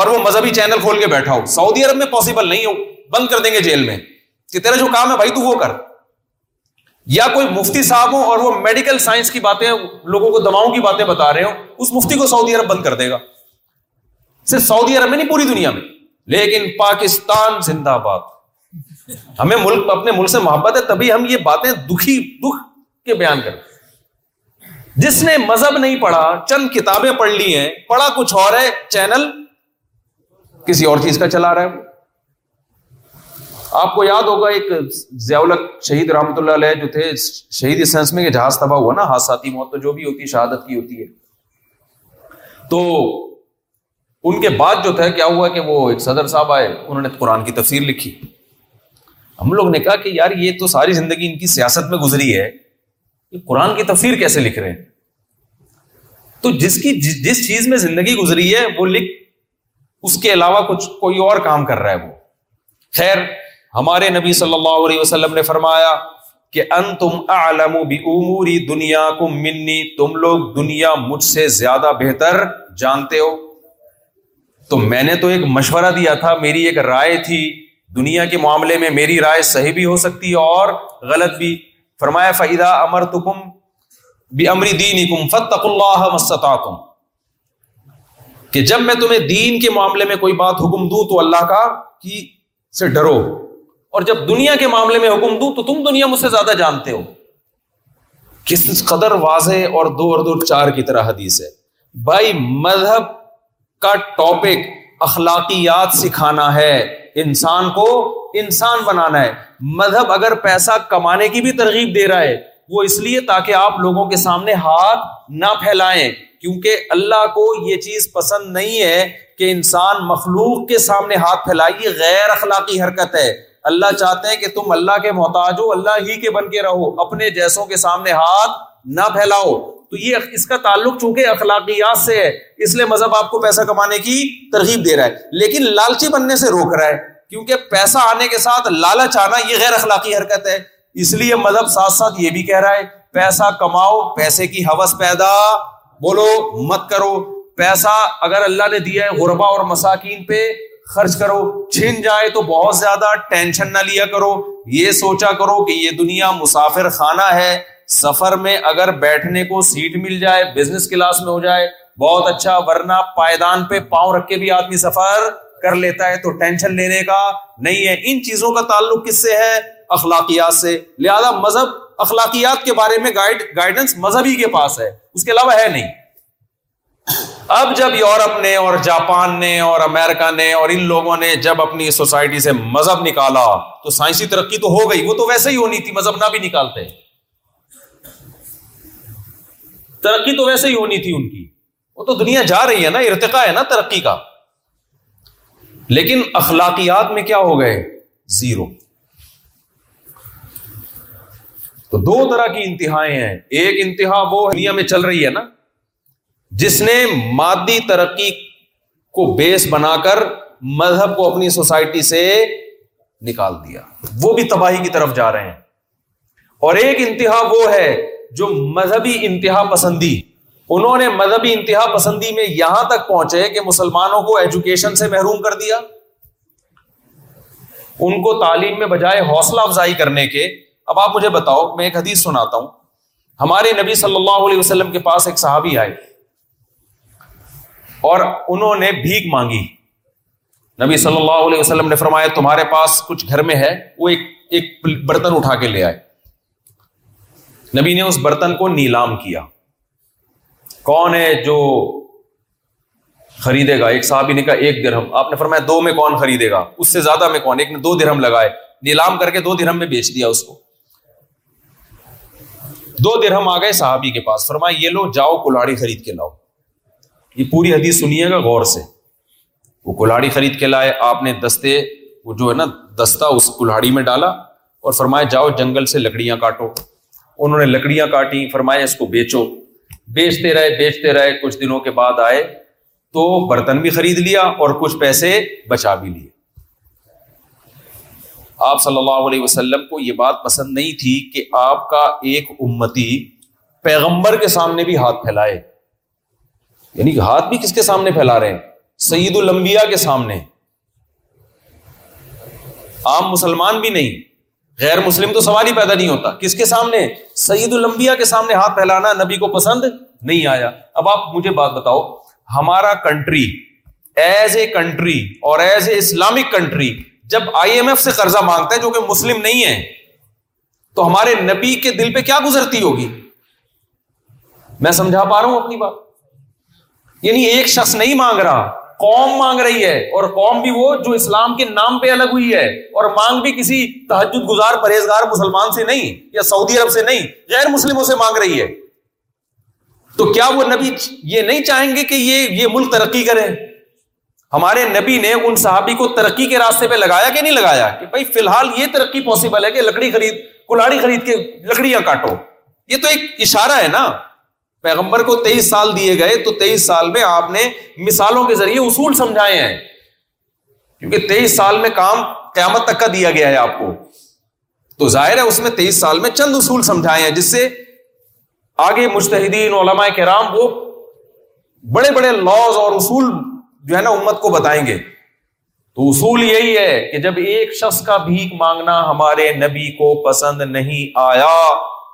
اور وہ مذہبی چینل کھول کے بیٹھا ہو سعودی عرب میں پاسبل نہیں ہو بند کر دیں گے جیل میں کہ تیرا جو کام ہے بھائی تو وہ کر یا کوئی مفتی صاحب اور وہ میڈیکل سائنس کی باتیں لوگوں کو دواؤں کی باتیں بتا رہے ہو اس مفتی کو سعودی عرب بند کر دے گا صرف سعودی عرب میں نہیں پوری دنیا میں لیکن پاکستان زندہ باد ہمیں ملک اپنے ملک سے محبت ہے تبھی ہم یہ باتیں دکھی دکھ کے بیان کر جس نے مذہب نہیں پڑھا چند کتابیں پڑھ لی ہیں پڑھا کچھ اور ہے چینل کسی اور چیز کا چلا رہا ہے آپ کو یاد ہوگا ایک زیاول شہید رحمت اللہ علیہ جو تھے شہید اس سینس میں جہاز تباہ ہوا نا ساتھی جو بھی ہوتی ہے شہادت کی ہوتی ہے تو ان کے بعد جو تھا کیا ہوا کہ وہ ایک صدر صاحب آئے انہوں نے قرآن کی تفسیر لکھی ہم لوگ نے کہا کہ یار یہ تو ساری زندگی ان کی سیاست میں گزری ہے قرآن کی تفسیر کیسے لکھ رہے ہیں تو جس کی جس چیز میں زندگی گزری ہے وہ لکھ اس کے علاوہ کچھ کوئی اور کام کر رہا ہے وہ خیر ہمارے نبی صلی اللہ علیہ وسلم نے فرمایا کہ ان تم تم عالم دنیا دنیا کو منی لوگ مجھ سے زیادہ بہتر جانتے ہو تو میں نے تو ایک مشورہ دیا تھا میری ایک رائے تھی دنیا کے معاملے میں میری رائے صحیح بھی ہو سکتی اور غلط بھی فرمایا فہدہ امر تکم بھی امری دین کم فتق اللہ مستم کہ جب میں تمہیں دین کے معاملے میں کوئی بات حکم دوں تو اللہ کا کی سے ڈرو اور جب دنیا کے معاملے میں حکم دوں تو تم دنیا مجھ سے زیادہ جانتے ہو کس قدر واضح اور دو اور دو چار کی طرح حدیث ہے بھائی مذہب کا ٹاپک اخلاقیات سکھانا ہے انسان کو انسان بنانا ہے مذہب اگر پیسہ کمانے کی بھی ترغیب دے رہا ہے وہ اس لیے تاکہ آپ لوگوں کے سامنے ہاتھ نہ پھیلائیں کیونکہ اللہ کو یہ چیز پسند نہیں ہے کہ انسان مخلوق کے سامنے ہاتھ پھیلائے یہ غیر اخلاقی حرکت ہے اللہ چاہتے ہیں کہ تم اللہ کے محتاج ہو اللہ ہی کے بن کے رہو اپنے جیسوں کے سامنے ہاتھ نہ پھیلاؤ تو یہ اس کا تعلق چونکہ اخلاقیات سے ہے اس لیے مذہب آپ کو پیسہ کمانے کی ترغیب دے رہا ہے لیکن لالچی بننے سے روک رہا ہے کیونکہ پیسہ آنے کے ساتھ لالچ آنا یہ غیر اخلاقی حرکت ہے اس لیے مذہب ساتھ ساتھ یہ بھی کہہ رہا ہے پیسہ کماؤ پیسے کی حوث پیدا بولو مت کرو پیسہ اگر اللہ نے دیا ہے غربا اور مساکین پہ خرچ کرو چھن جائے تو بہت زیادہ ٹینشن نہ لیا کرو یہ سوچا کرو کہ یہ دنیا مسافر خانہ ہے سفر میں اگر بیٹھنے کو سیٹ مل جائے بزنس کلاس میں ہو جائے بہت اچھا ورنہ پائدان پہ پاؤں رکھ کے بھی آدمی سفر کر لیتا ہے تو ٹینشن لینے کا نہیں ہے ان چیزوں کا تعلق کس سے ہے اخلاقیات سے لہذا مذہب اخلاقیات کے بارے میں گائیڈ گائیڈنس مذہبی کے پاس ہے اس کے علاوہ ہے نہیں اب جب یورپ نے اور جاپان نے اور امریکہ نے اور ان لوگوں نے جب اپنی سوسائٹی سے مذہب نکالا تو سائنسی ترقی تو ہو گئی وہ تو ویسے ہی ہونی تھی مذہب نہ بھی نکالتے ترقی تو ویسے ہی ہونی تھی ان کی وہ تو دنیا جا رہی ہے نا ارتقا ہے نا ترقی کا لیکن اخلاقیات میں کیا ہو گئے زیرو تو دو طرح کی انتہائیں ہیں ایک انتہا وہ دنیا میں چل رہی ہے نا جس نے مادی ترقی کو بیس بنا کر مذہب کو اپنی سوسائٹی سے نکال دیا وہ بھی تباہی کی طرف جا رہے ہیں اور ایک انتہا وہ ہے جو مذہبی انتہا پسندی انہوں نے مذہبی انتہا پسندی میں یہاں تک پہنچے کہ مسلمانوں کو ایجوکیشن سے محروم کر دیا ان کو تعلیم میں بجائے حوصلہ افزائی کرنے کے اب آپ مجھے بتاؤ میں ایک حدیث سناتا ہوں ہمارے نبی صلی اللہ علیہ وسلم کے پاس ایک صحابی آئے اور انہوں نے بھیک مانگی نبی صلی اللہ علیہ وسلم نے فرمایا تمہارے پاس کچھ گھر میں ہے وہ ایک ایک برتن اٹھا کے لے آئے نبی نے اس برتن کو نیلام کیا کون ہے جو خریدے گا ایک صاحبی نے کہا ایک درہم آپ نے فرمایا دو میں کون خریدے گا اس سے زیادہ میں کون ایک نے دو درہم لگائے نیلام کر کے دو درہم میں بیچ دیا اس کو دو درہم آ گئے صحابی کے پاس فرمائے یہ لو جاؤ کلاڑی خرید کے لاؤ یہ پوری حدیث سنیے گا غور سے وہ کلاڑی خرید کے لائے آپ نے دستے وہ جو ہے نا دستہ اس کلاڑی میں ڈالا اور فرمائے جاؤ جنگل سے لکڑیاں کاٹو انہوں نے لکڑیاں کاٹی فرمایا اس کو بیچو بیچتے رہے بیچتے رہے کچھ دنوں کے بعد آئے تو برتن بھی خرید لیا اور کچھ پیسے بچا بھی لیے آپ صلی اللہ علیہ وسلم کو یہ بات پسند نہیں تھی کہ آپ کا ایک امتی پیغمبر کے سامنے بھی ہاتھ پھیلائے یعنی ہاتھ بھی کس کے سامنے پھیلا رہے ہیں سعید المبیا کے سامنے عام مسلمان بھی نہیں غیر مسلم تو سوال ہی پیدا نہیں ہوتا کس کے سامنے سعید المبیا کے سامنے ہاتھ پھیلانا نبی کو پسند نہیں آیا اب آپ مجھے بات بتاؤ ہمارا کنٹری ایز اے کنٹری اور ایز اے اسلامک کنٹری جب آئی ایم ایف سے قرضہ مانگتا ہے جو کہ مسلم نہیں ہے تو ہمارے نبی کے دل پہ کیا گزرتی ہوگی میں سمجھا پا رہا ہوں اپنی بات یعنی ایک شخص نہیں مانگ رہا قوم مانگ رہی ہے اور قوم بھی وہ جو اسلام کے نام پہ الگ ہوئی ہے اور مانگ بھی کسی تحجد گزار پرہیزگار مسلمان سے نہیں یا سعودی عرب سے نہیں غیر مسلموں سے مانگ رہی ہے تو کیا وہ نبی یہ نہیں چاہیں گے کہ یہ ملک ترقی کرے ہمارے نبی نے ان صحابی کو ترقی کے راستے پہ لگایا کہ نہیں لگایا کہ بھائی فی الحال یہ ترقی پاسبل ہے کہ لکڑی خرید کلاڑی خرید کے لکڑیاں کاٹو یہ تو ایک اشارہ ہے نا پیغمبر کو تیئیس سال دیے گئے تو تیئیس سال میں آپ نے مثالوں کے ذریعے اصول سمجھائے ہیں کیونکہ تیئیس سال میں کام قیامت تک کا دیا گیا ہے آپ کو تو ظاہر ہے اس میں میں تیئیس سال چند اصول سمجھائے ہیں جس سے آگے مشتحدین علماء کرام وہ بڑے بڑے لاز اور اصول جو ہے نا امت کو بتائیں گے تو اصول یہی ہے کہ جب ایک شخص کا بھیک مانگنا ہمارے نبی کو پسند نہیں آیا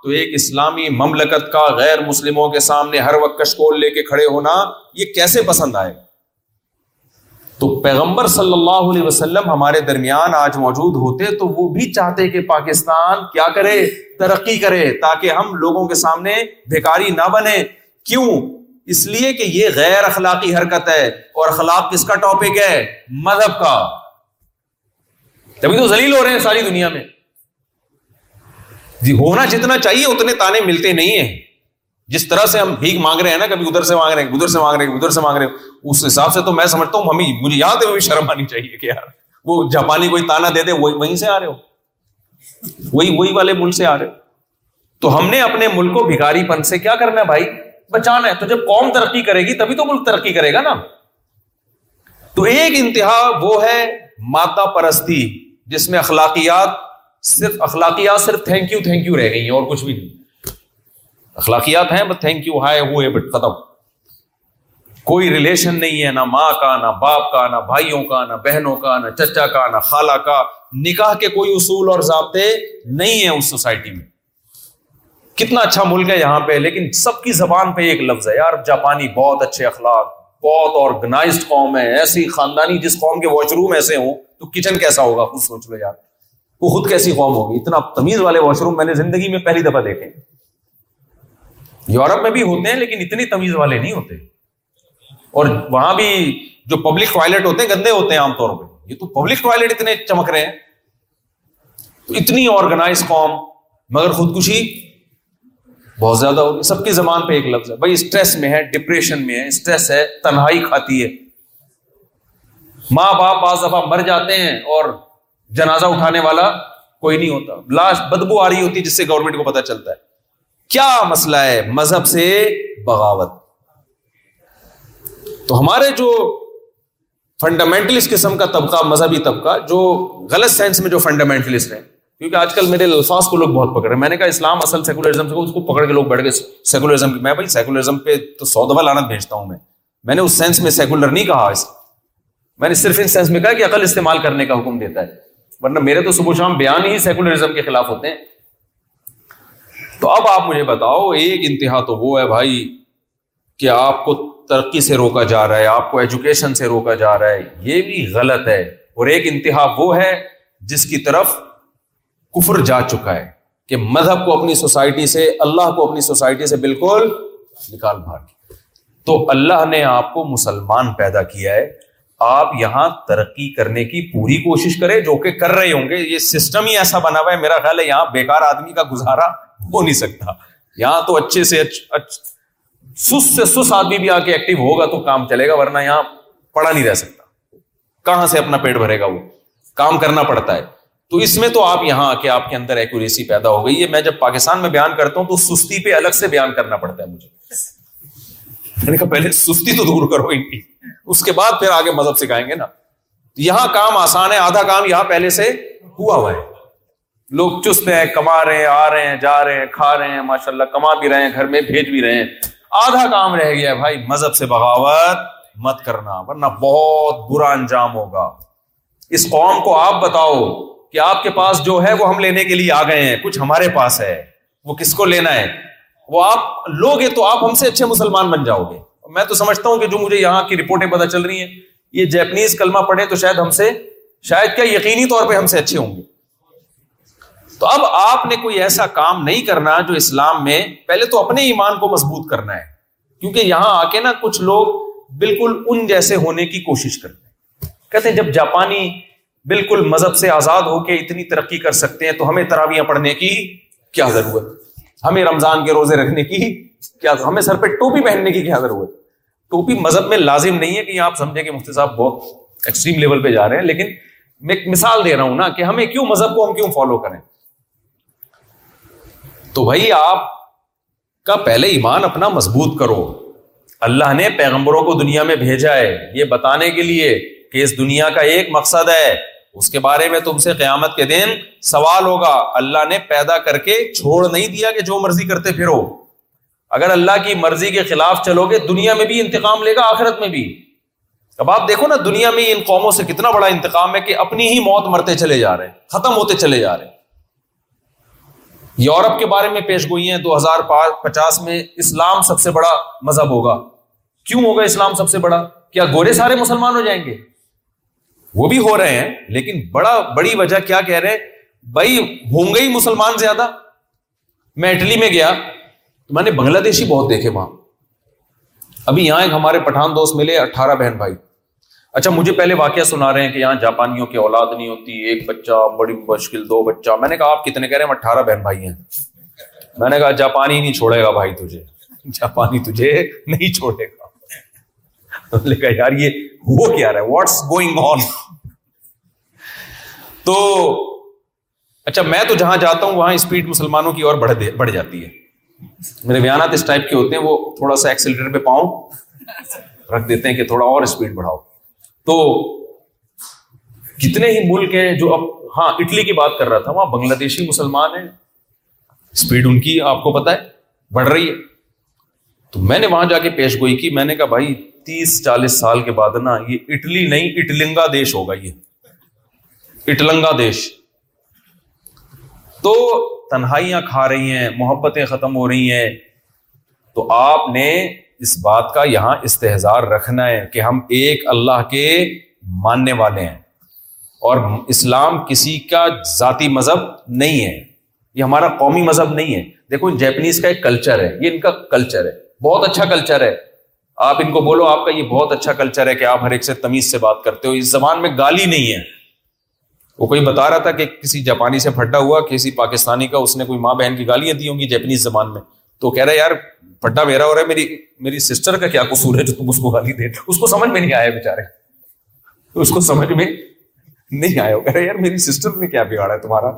تو ایک اسلامی مملکت کا غیر مسلموں کے سامنے ہر وقت کشکول لے کے کھڑے ہونا یہ کیسے پسند آئے تو پیغمبر صلی اللہ علیہ وسلم ہمارے درمیان آج موجود ہوتے تو وہ بھی چاہتے کہ پاکستان کیا کرے ترقی کرے تاکہ ہم لوگوں کے سامنے بیکاری نہ بنے کیوں اس لیے کہ یہ غیر اخلاقی حرکت ہے اور اخلاق کس کا ٹاپک ہے مذہب کا تبھی تو ذلیل ہو رہے ہیں ساری دنیا میں جی، ہونا جتنا چاہیے اتنے تانے ملتے نہیں ہیں جس طرح سے ہم بھیک مانگ رہے ہیں نا کبھی ادھر سے مانگ رہے ہیں ادھر سے مانگ رہے ہیں ادھر سے مانگ رہے ہیں اس حساب سے تو میں سمجھتا ہوں ہمیں مجھے یاد ہے شرم آنی چاہیے کہ یار وہ جاپانی کوئی تانا دے دے وہی وہیں سے آ رہے ہو وہی وہی والے ملک سے آ رہے ہو تو ہم نے اپنے ملک کو بھگاری پن سے کیا کرنا ہے بھائی بچانا ہے تو جب قوم ترقی کرے گی تبھی تو ملک ترقی کرے گا نا تو ایک انتہا وہ ہے ماتا پرستی جس میں اخلاقیات صرف اخلاقیات صرف تھینک یو تھینک یو رہ گئی ہیں اور کچھ بھی نہیں اخلاقیات ہیں بس تھینک یو ہائے ہوئے بٹ ختم کوئی ریلیشن نہیں ہے نہ ماں کا نہ باپ کا نہ بھائیوں کا نہ بہنوں کا نہ چچا کا نہ خالہ کا نکاح کے کوئی اصول اور ضابطے نہیں ہیں اس سوسائٹی میں کتنا اچھا ملک ہے یہاں پہ لیکن سب کی زبان پہ ایک لفظ ہے یار جاپانی بہت اچھے اخلاق بہت آرگنائزڈ قوم ہے ایسی خاندانی جس قوم کے واش روم ایسے ہوں تو کچن کیسا ہوگا خود سوچ لو یار وہ خود کیسی قوم ہوگی اتنا تمیز والے واش روم میں نے زندگی میں پہلی دفعہ دیکھے یورپ میں بھی ہوتے ہیں لیکن اتنی تمیز والے نہیں ہوتے اور وہاں بھی جو پبلک ٹوائلٹ ہوتے ہیں گندے ہوتے ہیں عام طور پہ یہ تو پبلک ٹوائلٹ اتنے چمک رہے ہیں تو اتنی آرگنائز قوم مگر خودکشی بہت زیادہ ہوگی سب کی زبان پہ ایک لفظ ہے بھائی اسٹریس میں ہے ڈپریشن میں ہے اسٹریس ہے تنہائی کھاتی ہے ماں باپ بعض دفعہ مر جاتے ہیں اور جنازہ اٹھانے والا کوئی نہیں ہوتا لاش بدبو آ رہی ہوتی جس سے گورنمنٹ کو پتا چلتا ہے کیا مسئلہ ہے مذہب سے بغاوت تو ہمارے جو فنڈامنٹلسٹ قسم کا طبقہ مذہبی طبقہ جو غلط سینس میں جو فنڈامنٹلسٹ ہے کیونکہ آج کل میرے الفاظ کو لوگ بہت پکڑ رہے ہیں میں نے کہا اسلام اصل سیکولرزم سے اس کو پکڑ کے لوگ بیٹھ گئے سیکولرزم کی میں بھائی سیکولرزم پہ تو سو دفعہ لانت بھیجتا ہوں میں میں نے اس سینس میں سیکولر نہیں کہا اس میں نے صرف ان سینس میں کہا کہ عقل استعمال کرنے کا حکم دیتا ہے ورنہ میرے تو صبح شام بیان ہی سیکولرزم کے خلاف ہوتے ہیں تو اب آپ مجھے بتاؤ ایک انتہا تو وہ ہے بھائی کہ آپ کو ترقی سے روکا جا رہا ہے آپ کو ایجوکیشن سے روکا جا رہا ہے یہ بھی غلط ہے اور ایک انتہا وہ ہے جس کی طرف کفر جا چکا ہے کہ مذہب کو اپنی سوسائٹی سے اللہ کو اپنی سوسائٹی سے بالکل نکال بھاگ تو اللہ نے آپ کو مسلمان پیدا کیا ہے آپ یہاں ترقی کرنے کی پوری کوشش کریں جو کہ کر رہے ہوں گے یہ سسٹم ہی ایسا بنا ہوا ہے میرا خیال ہے یہاں بیکار آدمی کا گزارا ہو نہیں سکتا یہاں تو اچھے سے سس سس سے آدمی بھی آ کے ایکٹیو ہوگا تو کام چلے گا ورنہ یہاں پڑا نہیں رہ سکتا کہاں سے اپنا پیٹ بھرے گا وہ کام کرنا پڑتا ہے تو اس میں تو آپ یہاں آ کے آپ کے اندر ایکوریسی پیدا ہو گئی ہے میں جب پاکستان میں بیان کرتا ہوں تو سستی پہ الگ سے بیان کرنا پڑتا ہے مجھے پہلے سستی تو دور کرو ان کی اس کے بعد پھر آگے مذہب سکھائیں گے نا یہاں کام آسان ہے آدھا کام یہاں پہلے سے ہوا ہوا ہے لوگ چست ہیں ہیں کما رہے آ رہے ہیں جا رہے ہیں کھا رہے ہیں ماشاء اللہ کما بھی رہے ہیں گھر میں بھیج بھی رہے ہیں آدھا کام رہ گیا بھائی مذہب سے بغاوت مت کرنا ورنہ بہت برا انجام ہوگا اس قوم کو آپ بتاؤ کہ آپ کے پاس جو ہے وہ ہم لینے کے لیے آ گئے ہیں کچھ ہمارے پاس ہے وہ کس کو لینا ہے وہ آپ لوگے تو آپ ہم سے اچھے مسلمان بن جاؤ گے میں تو سمجھتا ہوں کہ جو مجھے یہاں کی رپورٹیں پتا چل رہی ہیں یہ جیپنیز کلمہ پڑھے تو تو شاید شاید ہم ہم سے سے کیا یقینی طور پہ اچھے ہوں گے اب آپ نے کوئی ایسا کام نہیں کرنا جو اسلام میں پہلے تو اپنے ایمان کو مضبوط کرنا ہے کیونکہ یہاں آ کے نا کچھ لوگ بالکل ان جیسے ہونے کی کوشش کرتے ہیں کہتے ہیں جب جاپانی بالکل مذہب سے آزاد ہو کے اتنی ترقی کر سکتے ہیں تو ہمیں تراویاں پڑھنے کی کیا ضرورت ہمیں رمضان کے روزے رکھنے کی کیا ہمیں سر پہ ٹوپی پہننے کی کیا ضرورت ٹوپی مذہب میں لازم نہیں ہے کہ آپ سمجھیں کہ مفتی صاحب بہت ایکسٹریم لیول پہ جا رہے ہیں لیکن میں ایک مثال دے رہا ہوں نا کہ ہمیں کیوں مذہب کو ہم کیوں فالو کریں تو بھائی آپ کا پہلے ایمان اپنا مضبوط کرو اللہ نے پیغمبروں کو دنیا میں بھیجا ہے یہ بتانے کے لیے کہ اس دنیا کا ایک مقصد ہے اس کے بارے میں تم سے قیامت کے دن سوال ہوگا اللہ نے پیدا کر کے چھوڑ نہیں دیا کہ جو مرضی کرتے پھرو اگر اللہ کی مرضی کے خلاف چلو گے دنیا میں بھی انتقام لے گا آخرت میں بھی اب آپ دیکھو نا دنیا میں ان قوموں سے کتنا بڑا انتقام ہے کہ اپنی ہی موت مرتے چلے جا رہے ہیں ختم ہوتے چلے جا رہے ہیں یورپ کے بارے میں پیش گوئی ہیں دو ہزار پچاس میں اسلام سب سے بڑا مذہب ہوگا کیوں ہوگا اسلام سب سے بڑا کیا گورے سارے مسلمان ہو جائیں گے وہ بھی ہو رہے ہیں لیکن بڑا بڑی وجہ کیا کہہ رہے ہیں بھائی ہوں گے ہی مسلمان زیادہ میں اٹلی میں گیا میں نے بنگلہ دیش ہی بہت دیکھے وہاں ابھی یہاں ایک ہمارے پٹھان دوست ملے اٹھارہ بہن بھائی اچھا مجھے پہلے واقعہ سنا رہے ہیں کہ یہاں جاپانیوں کی اولاد نہیں ہوتی ایک بچہ بڑی مشکل دو بچہ میں نے کہا آپ کتنے کہہ رہے ہیں اٹھارہ بہن بھائی ہیں میں نے کہا جاپانی نہیں چھوڑے گا بھائی تجھے جاپانی تجھے نہیں چھوڑے گا یار یہ ہو کیا رہا ہے واٹس گوئنگ آن تو اچھا میں تو جہاں جاتا ہوں وہاں اسپیڈ مسلمانوں کی اور بڑھ جاتی ہے میرے بیانات اس ٹائپ کے ہوتے ہیں وہ تھوڑا سا ایکسیلیٹر پہ پاؤں رکھ دیتے ہیں کہ تھوڑا اور اسپیڈ بڑھاؤ تو کتنے ہی ملک ہیں جو اب ہاں اٹلی کی بات کر رہا تھا وہاں بنگلہ دیشی مسلمان ہیں اسپیڈ ان کی آپ کو پتا ہے بڑھ رہی ہے تو میں نے وہاں جا کے پیش گوئی کی میں نے کہا بھائی تیس چالیس سال کے بعد نا یہ اٹلی نہیں اٹلنگا دیش ہوگا یہ اٹلنگا دیش تو تنہائیاں کھا رہی ہیں محبتیں ختم ہو رہی ہیں تو آپ نے اس بات کا یہاں استحظار رکھنا ہے کہ ہم ایک اللہ کے ماننے والے ہیں اور اسلام کسی کا ذاتی مذہب نہیں ہے یہ ہمارا قومی مذہب نہیں ہے دیکھو جیپنیز کا ایک کلچر ہے یہ ان کا کلچر ہے بہت اچھا کلچر ہے آپ ان کو بولو آپ کا یہ بہت اچھا کلچر ہے کہ آپ ہر ایک سے تمیز سے بات کرتے ہو اس زبان میں گالی نہیں ہے وہ کوئی بتا رہا تھا کہ کسی جاپانی سے پھٹا ہوا کسی پاکستانی کا اس نے کوئی ماں بہن کی گالیاں دی ہوں گی جیپنیز زبان میں تو کہہ رہے یار پھٹا میرا ہو رہا ہے میری میری سسٹر کا کیا قصور ہے جو تم اس کو گالی دے اس اس کو کو سمجھ سمجھ میں میں نہیں نہیں آیا آیا کہہ رہے یار میری سسٹر نے کیا بگاڑا ہے تمہارا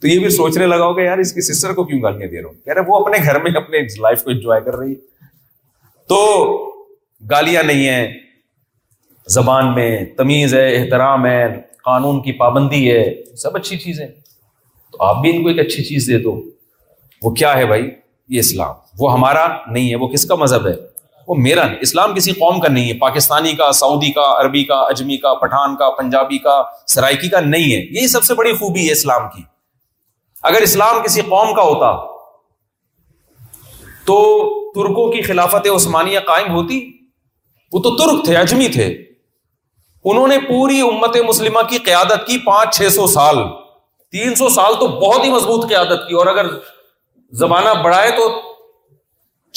تو یہ بھی سوچنے لگا ہوگا یار اس کی سسٹر کو کیوں گالیاں دے رہا ہوں کہہ رہے وہ اپنے گھر میں اپنے لائف کو انجوائے کر رہی تو گالیاں نہیں ہے زبان میں تمیز ہے احترام ہے قانون کی پابندی ہے سب اچھی چیزیں تو آپ بھی ان کو ایک اچھی چیز دے دو وہ کیا ہے بھائی یہ اسلام وہ ہمارا نہیں ہے وہ کس کا مذہب ہے وہ میرا نہیں اسلام کسی قوم کا نہیں ہے پاکستانی کا سعودی کا عربی کا اجمی کا پٹھان کا پنجابی کا سرائکی کا نہیں ہے یہی سب سے بڑی خوبی ہے اسلام کی اگر اسلام کسی قوم کا ہوتا تو ترکوں کی خلافت عثمانیہ قائم ہوتی وہ تو ترک تھے اجمی تھے انہوں نے پوری امت مسلمہ کی قیادت کی پانچ چھ سو سال تین سو سال تو بہت ہی مضبوط قیادت کی اور اگر زمانہ بڑھائے تو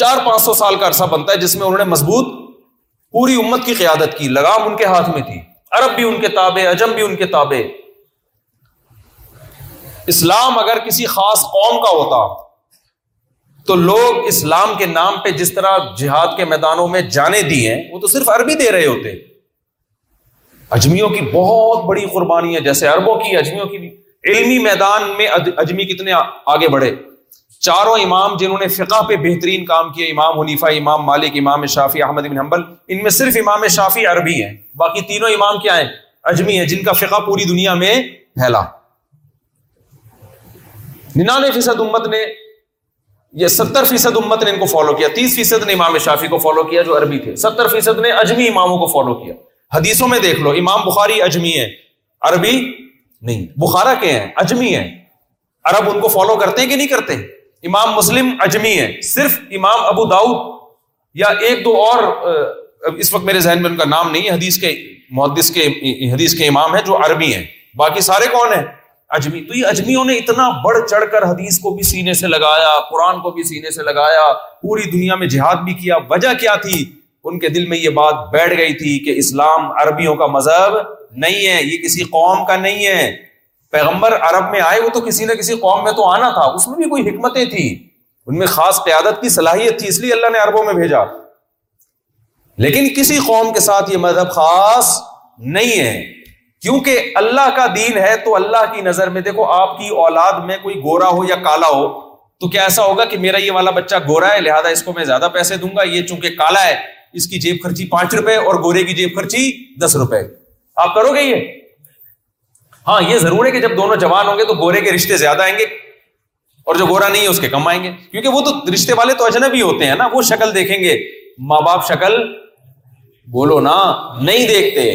چار پانچ سو سال کا عرصہ بنتا ہے جس میں انہوں نے مضبوط پوری امت کی قیادت کی لگام ان کے ہاتھ میں تھی عرب بھی ان کے تابے عجم بھی ان کے تابے اسلام اگر کسی خاص قوم کا ہوتا تو لوگ اسلام کے نام پہ جس طرح جہاد کے میدانوں میں جانے دیے وہ تو صرف عربی دے رہے ہوتے اجمیوں کی بہت بڑی قربانی ہے جیسے عربوں کی اجمیوں کی بھی علمی میدان میں اجمی کتنے آگے بڑھے چاروں امام جنہوں نے فقہ پہ بہترین کام کیا امام حنیفہ امام مالک امام شافی احمد بن حنبل ان میں صرف امام شافی عربی ہیں باقی تینوں امام کیا ہیں اجمی ہیں جن کا فقہ پوری دنیا میں پھیلا ننانوے فیصد امت نے یا ستر فیصد امت نے ان کو فالو کیا تیس فیصد نے امام شافی کو فالو کیا جو عربی تھے ستر فیصد نے اجمی اماموں کو فالو کیا حدیثوں میں دیکھ لو امام بخاری اجمی ہے عربی نہیں بخارا کے ہیں اجمی ہے عرب ان کو فالو کرتے ہیں کہ نہیں کرتے امام مسلم اجمی ہے صرف امام ابو داؤد یا ایک دو اور اس وقت میرے ذہن میں ان کا نام نہیں حدیث کے محدث کے حدیث کے امام ہیں جو عربی ہیں باقی سارے کون ہیں اجمی تو یہ اجمیوں نے اتنا بڑھ چڑھ کر حدیث کو بھی سینے سے لگایا قرآن کو بھی سینے سے لگایا پوری دنیا میں جہاد بھی کیا وجہ کیا تھی ان کے دل میں یہ بات بیٹھ گئی تھی کہ اسلام عربیوں کا مذہب نہیں ہے یہ کسی قوم کا نہیں ہے پیغمبر عرب میں آئے وہ تو کسی نہ کسی قوم میں تو آنا تھا اس میں بھی کوئی حکمتیں تھیں ان میں خاص قیادت کی صلاحیت تھی اس لیے اللہ نے عربوں میں بھیجا لیکن کسی قوم کے ساتھ یہ مذہب خاص نہیں ہے کیونکہ اللہ کا دین ہے تو اللہ کی نظر میں دیکھو آپ کی اولاد میں کوئی گورا ہو یا کالا ہو تو کیا ایسا ہوگا کہ میرا یہ والا بچہ گورا ہے لہٰذا اس کو میں زیادہ پیسے دوں گا یہ چونکہ کالا ہے اس کی جیب خرچی پانچ روپے اور گورے کی جیب خرچی دس روپے آپ کرو گے یہ ہاں یہ ضرور ہے کہ جب دونوں جوان ہوں گے تو گورے کے رشتے زیادہ آئیں گے اور جو گورا نہیں ہے اس کے کم آئیں گے کیونکہ وہ تو رشتے والے تو اجنبی ہوتے ہیں نا وہ شکل دیکھیں گے ماں باپ شکل بولو نا نہیں دیکھتے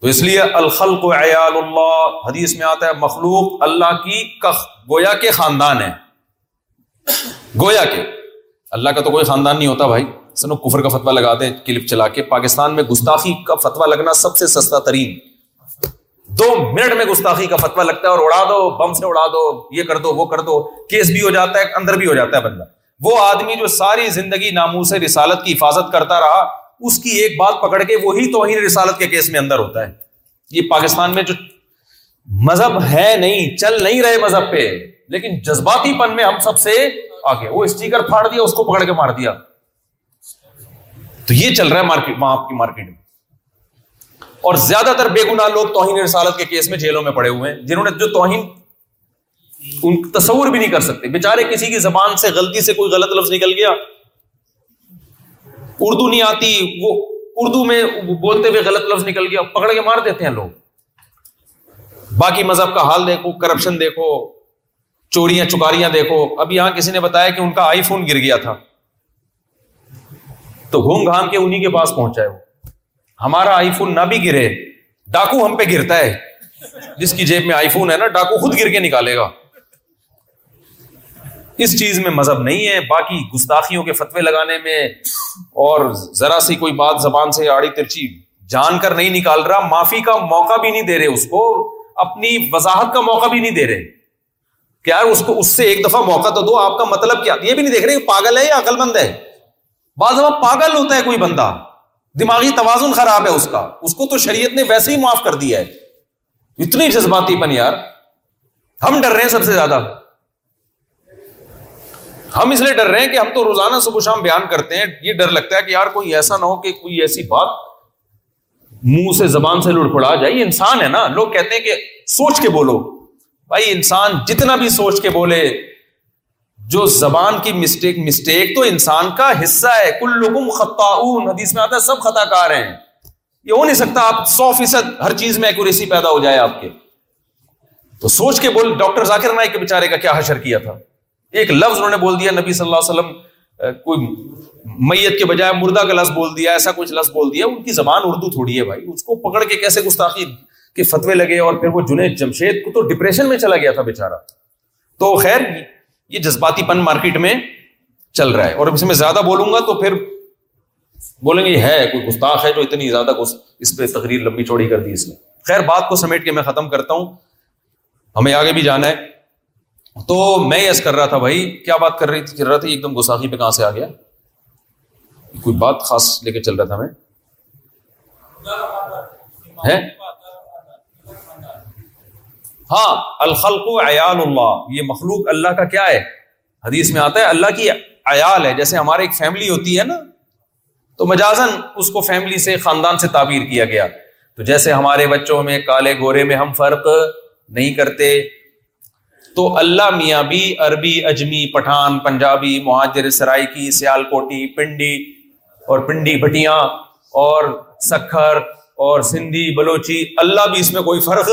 تو اس لیے الخل کو حدیث میں آتا ہے مخلوق اللہ کی گویا کے خاندان ہے گویا کے اللہ کا تو کوئی خاندان نہیں ہوتا بھائی سنو کفر کا فتوا لگا دیں کلپ چلا کے پاکستان میں گستاخی کا فتوا لگنا سب سے سستا ترین دو منٹ میں گستاخی کا فتوا لگتا ہے اور اڑا دو بم سے اڑا دو دو دو یہ کر کر وہ کیس بھی ہو جاتا ہے اندر بھی ہو جاتا ہے بندہ وہ آدمی جو ساری زندگی نامو سے رسالت کی حفاظت کرتا رہا اس کی ایک بات پکڑ کے وہی توہین رسالت کے کیس میں اندر ہوتا ہے یہ پاکستان میں جو مذہب ہے نہیں چل نہیں رہے مذہب پہ لیکن جذباتی پن میں ہم سب سے آگے وہ اسٹیکر پھاڑ دیا اس کو پکڑ کے مار دیا تو یہ چل رہا ہے مارکیٹ وہاں آپ کی مارکیٹ میں اور زیادہ تر بے گناہ لوگ توہین رسالت کے کیس میں جیلوں میں پڑے ہوئے ہیں جنہوں نے جو توہین ان تصور بھی نہیں کر سکتے بےچارے کسی کی زبان سے غلطی سے کوئی غلط لفظ نکل گیا اردو نہیں آتی وہ اردو میں بولتے ہوئے غلط لفظ نکل گیا پکڑ کے مار دیتے ہیں لوگ باقی مذہب کا حال دیکھو کرپشن دیکھو چوریاں چکاریاں دیکھو اب یہاں کسی نے بتایا کہ ان کا آئی فون گر گیا تھا تو گھوم گھام کے انہیں کے پاس پہنچا ہے وہ ہمارا آئی فون نہ بھی گرے ڈاکو ہم پہ گرتا ہے جس کی جیب میں آئی فون ہے نا ڈاکو خود گر کے نکالے گا اس چیز میں مذہب نہیں ہے باقی گستاخیوں کے فتوے لگانے میں اور ذرا سی کوئی بات زبان سے آڑی ترچی جان کر نہیں نکال رہا معافی کا موقع بھی نہیں دے رہے اس کو اپنی وضاحت کا موقع بھی نہیں دے رہے کیا اس کو اس سے ایک دفعہ موقع تو دو آپ کا مطلب کیا یہ بھی نہیں دیکھ رہے پاگل ہے یا عقل مند ہے بعض پاگل ہوتا ہے کوئی بندہ دماغی توازن خراب ہے اس کا اس کو تو شریعت نے ویسے ہی معاف کر دیا ہے اتنی جذباتی پن یار ہم ڈر رہے ہیں سب سے زیادہ ہم اس لیے ڈر رہے ہیں کہ ہم تو روزانہ صبح شام بیان کرتے ہیں یہ ڈر لگتا ہے کہ یار کوئی ایسا نہ ہو کہ کوئی ایسی بات منہ سے زبان سے لڑ پڑا جائے یہ انسان ہے نا لوگ کہتے ہیں کہ سوچ کے بولو بھائی انسان جتنا بھی سوچ کے بولے جو زبان کی مسٹیک مسٹیک تو انسان کا حصہ ہے کل حدیث میں آتا ہے سب خطا کار ہیں یہ ہو نہیں سکتا آپ سو فیصد ہر چیز میں ایکوریسی پیدا ہو جائے آپ کے کے کے تو سوچ بول ڈاکٹر ذاکر نائک بیچارے کا کیا حشر کیا تھا ایک لفظ انہوں نے بول دیا نبی صلی اللہ علیہ وسلم کوئی میت کے بجائے مردہ کا لفظ بول دیا ایسا کچھ لفظ بول دیا ان کی زبان اردو تھوڑی ہے بھائی اس کو پکڑ کے کیسے گستاخی کے فتوے لگے اور پھر وہ جنید جمشید کو تو ڈپریشن میں چلا گیا تھا بےچارا تو خیر یہ جذباتی پن مارکیٹ میں چل رہا ہے اور اسے میں زیادہ بولوں گا تو پھر بولیں گے ہے کوئی گستاخ ہے جو اتنی زیادہ اس پہ تقریر لمبی چوڑی کر دی اس نے خیر بات کو سمیٹ کے میں ختم کرتا ہوں ہمیں آگے بھی جانا ہے تو میں یس کر رہا تھا بھائی کیا بات کر رہی کر رہا تھا ایک دم گساخی پہ کہاں سے آ گیا کوئی بات خاص لے کے چل رہا تھا میں ہاں الخلق عیال اللہ یہ مخلوق اللہ کا کیا ہے حدیث میں آتا ہے اللہ کی عیال ہے جیسے ہمارے ایک فیملی ہوتی ہے نا تو مجازن اس کو فیملی سے خاندان سے تعبیر کیا گیا تو جیسے ہمارے بچوں میں کالے گورے میں ہم فرق نہیں کرتے تو اللہ میاں بھی عربی اجمی پٹھان پنجابی مہاجر سرائکی سیال کوٹی پنڈی اور پنڈی بھٹیاں اور سکھر اور سندھی بلوچی اللہ بھی اس میں کوئی فرق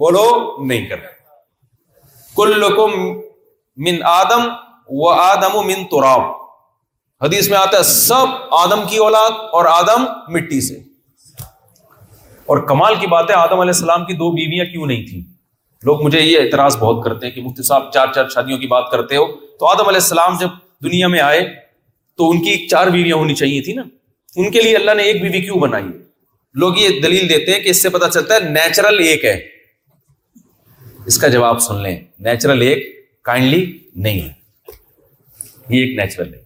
نہیں من آدم و آدم من تراب حدیث میں آتا ہے سب آدم کی اولاد اور اور آدم مٹی سے کمال کی بات ہے آدم علیہ السلام کی دو بیویاں کیوں نہیں تھیں لوگ مجھے یہ اعتراض بہت کرتے ہیں کہ مفتی صاحب چار چار شادیوں کی بات کرتے ہو تو آدم علیہ السلام جب دنیا میں آئے تو ان کی چار بیویاں ہونی چاہیے تھی نا ان کے لیے اللہ نے ایک بیوی کیوں بنائی لوگ یہ دلیل دیتے ہیں کہ اس سے پتا چلتا ہے نیچرل ایک ہے اس کا جواب سن لیں نیچرل ایک کائنڈلی نہیں ہے یہ ایک نیچرل ایک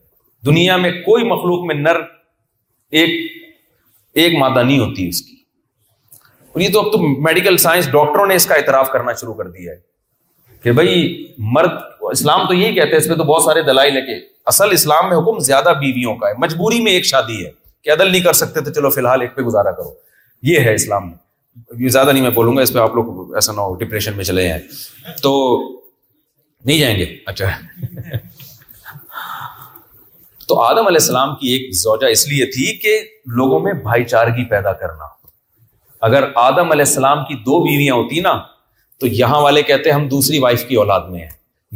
دنیا میں کوئی مخلوق میں نر ایک ایک مادہ نہیں ہوتی اس کی اور یہ تو تو اب میڈیکل سائنس ڈاکٹروں نے اس کا اعتراف کرنا شروع کر دیا ہے کہ بھائی مرد اسلام تو یہی کہتے ہیں اس میں تو بہت سارے دلائی کہ اصل اسلام میں حکم زیادہ بیویوں کا ہے مجبوری میں ایک شادی ہے کہ عدل نہیں کر سکتے تو چلو فی الحال ایک پہ گزارا کرو یہ ہے اسلام میں یہ زیادہ نہیں میں بولوں گا اس پہ آپ لوگ ایسا نہ ہو ڈپریشن میں چلے جائیں تو نہیں جائیں گے اچھا تو آدم علیہ السلام کی ایک زوجہ اس لیے تھی کہ لوگوں میں بھائی چارگی پیدا کرنا اگر آدم علیہ السلام کی دو بیویاں ہوتی نا تو یہاں والے کہتے ہم دوسری وائف کی اولاد میں ہیں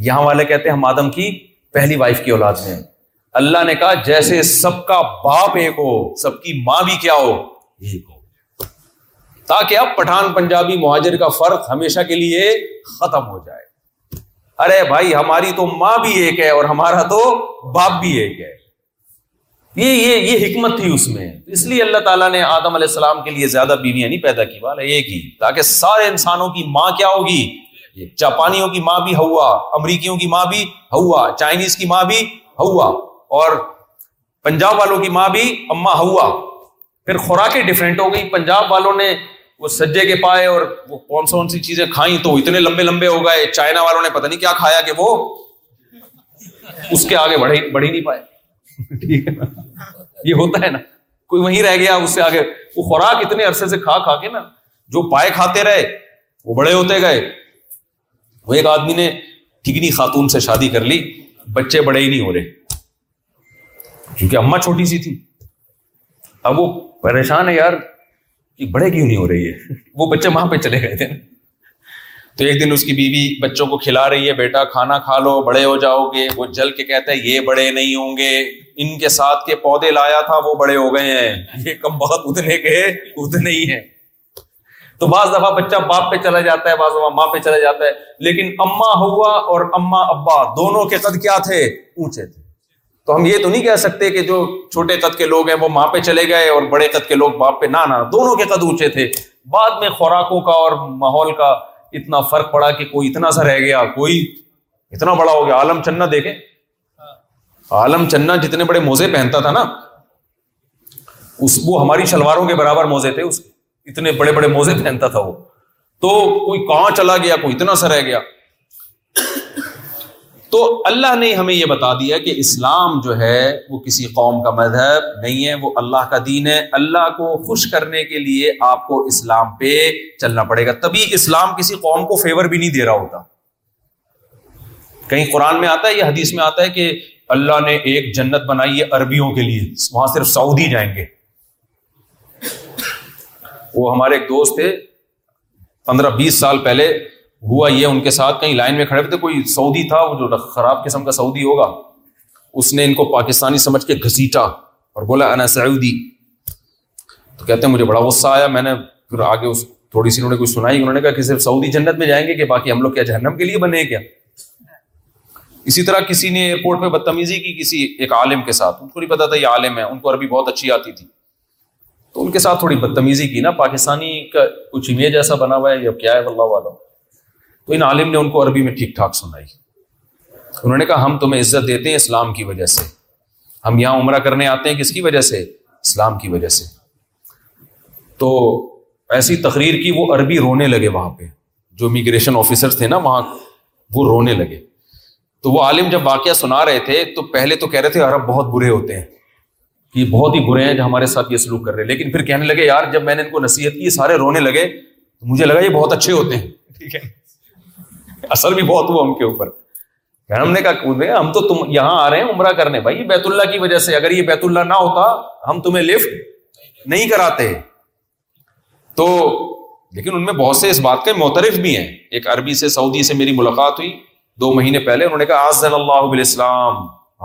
یہاں والے کہتے ہم آدم کی پہلی وائف کی اولاد میں ہیں اللہ نے کہا جیسے سب کا باپ ایک ہو سب کی ماں بھی کیا ہو ایک ہو تاکہ اب پٹھان پنجابی مہاجر کا فرق ہمیشہ کے لیے ختم ہو جائے ارے بھائی ہماری تو ماں بھی ایک ہے اور ہمارا تو باپ بھی ایک ہے یہ یہ یہ حکمت تھی اس میں اس لیے اللہ تعالیٰ نے آدم علیہ السلام کے لیے زیادہ بیویاں نہیں پیدا کی والا ایک ہی تاکہ سارے انسانوں کی ماں کیا ہوگی جاپانیوں کی ماں بھی ہوا امریکیوں کی ماں بھی ہوا چائنیز کی ماں بھی ہوا اور پنجاب والوں کی ماں بھی اما ہوا پھر خوراکیں ڈفرینٹ ہو گئی پنجاب والوں نے وہ سجے کے پائے اور وہ کون سا کون سی چیزیں کھائیں تو اتنے لمبے لمبے ہو گئے چائنا والوں نے نہیں کیا کھایا کہ وہ اس کے آگے بڑھ ہی نہیں پائے یہ ہوتا ہے نا کوئی وہیں رہ گیا اس سے آگے وہ خوراک اتنے عرصے سے کھا کھا کے نا جو پائے کھاتے رہے وہ بڑے ہوتے گئے وہ ایک آدمی نے ٹکنی خاتون سے شادی کر لی بچے بڑے ہی نہیں ہو رہے کیونکہ اما چھوٹی سی تھی اب وہ پریشان ہے یار کہ بڑے کیوں نہیں ہو رہی ہے وہ بچے وہاں پہ چلے گئے تھے تو ایک دن اس کی بیوی بچوں کو کھلا رہی ہے بیٹا کھانا کھا لو بڑے ہو جاؤ گے وہ جل کے کہتا ہے یہ بڑے نہیں ہوں گے ان کے ساتھ کے پودے لایا تھا وہ بڑے ہو گئے ہیں یہ کم بہت اتنے کے ہی ہیں تو بعض دفعہ بچہ باپ پہ چلا جاتا ہے بعض دفعہ ماں پہ چلا جاتا ہے لیکن اما ہوا اور اما ابا دونوں کے قد کیا تھے اونچے تھے تو ہم یہ تو نہیں کہہ سکتے کہ جو چھوٹے قد کے لوگ ہیں وہ ماں پہ چلے گئے اور بڑے قد کے لوگ پہ نہ دونوں کے قد اونچے تھے بعد میں خوراکوں کا اور ماحول کا اتنا فرق پڑا کہ کوئی اتنا سا رہ گیا کوئی اتنا بڑا ہو گیا عالم چنا دیکھیں عالم چنا جتنے بڑے موزے پہنتا تھا نا اس وہ ہماری شلواروں کے برابر موزے تھے اس اتنے بڑے بڑے موزے پہنتا تھا وہ تو کوئی کہاں چلا گیا کوئی اتنا سا رہ گیا تو اللہ نے ہمیں یہ بتا دیا کہ اسلام جو ہے وہ کسی قوم کا مذہب نہیں ہے وہ اللہ کا دین ہے اللہ کو خوش کرنے کے لیے آپ کو اسلام پہ چلنا پڑے گا تبھی اسلام کسی قوم کو فیور بھی نہیں دے رہا ہوتا کہیں قرآن میں آتا ہے یا حدیث میں آتا ہے کہ اللہ نے ایک جنت بنائی ہے عربیوں کے لیے وہاں صرف سعودی جائیں گے وہ ہمارے ایک دوست تھے پندرہ بیس سال پہلے ہوا یہ ان کے ساتھ کہیں لائن میں کھڑے ہوئے تھے کوئی سعودی تھا وہ جو خراب قسم کا سعودی ہوگا اس نے ان کو پاکستانی سمجھ کے گھسیٹا اور بولا انا سعودی تو کہتے ہیں مجھے بڑا غصہ آیا میں نے پھر آگے اس تھوڑی سی انہوں نے سنائی انہوں نے کہا کہ صرف سعودی جنت میں جائیں گے کہ باقی ہم لوگ کیا جہنم کے لیے بنے کیا اسی طرح کسی نے ایئرپورٹ پہ بدتمیزی کی کسی ایک عالم کے ساتھ ان کو نہیں پتا تھا یہ عالم ہے ان کو عربی بہت اچھی آتی تھی تو ان کے ساتھ تھوڑی بدتمیزی کی نا پاکستانی کا کچھ امیج ایسا بنا ہوا ہے یا کیا ہے اللہ عالم تو ان عالم نے ان کو عربی میں ٹھیک ٹھاک سنائی انہوں نے کہا ہم تمہیں عزت دیتے ہیں اسلام کی وجہ سے ہم یہاں عمرہ کرنے آتے ہیں کس کی وجہ سے اسلام کی وجہ سے تو ایسی تقریر کی وہ عربی رونے لگے وہاں پہ جو امیگریشن آفیسر تھے نا وہاں وہ رونے لگے تو وہ عالم جب واقعہ سنا رہے تھے تو پہلے تو کہہ رہے تھے عرب بہت برے ہوتے ہیں کہ بہت ہی برے ہیں جو ہمارے ساتھ یہ سلوک کر رہے ہیں لیکن پھر کہنے لگے یار جب میں نے ان کو نصیحت کی سارے رونے لگے تو مجھے لگا یہ بہت اچھے ہوتے ہیں ٹھیک ہے اثر بھی بہت ہوا ان کے اوپر یعنی ہم نے کہا ہم تو تم یہاں آ رہے ہیں عمرہ کرنے بھائی بیت اللہ کی وجہ سے اگر یہ بیت اللہ نہ ہوتا ہم تمہیں لفٹ نہیں کراتے تو لیکن ان میں بہت سے اس بات کے محترف بھی ہیں ایک عربی سے سعودی سے میری ملاقات ہوئی دو مہینے پہلے انہوں نے کہا آز اللہ اسلام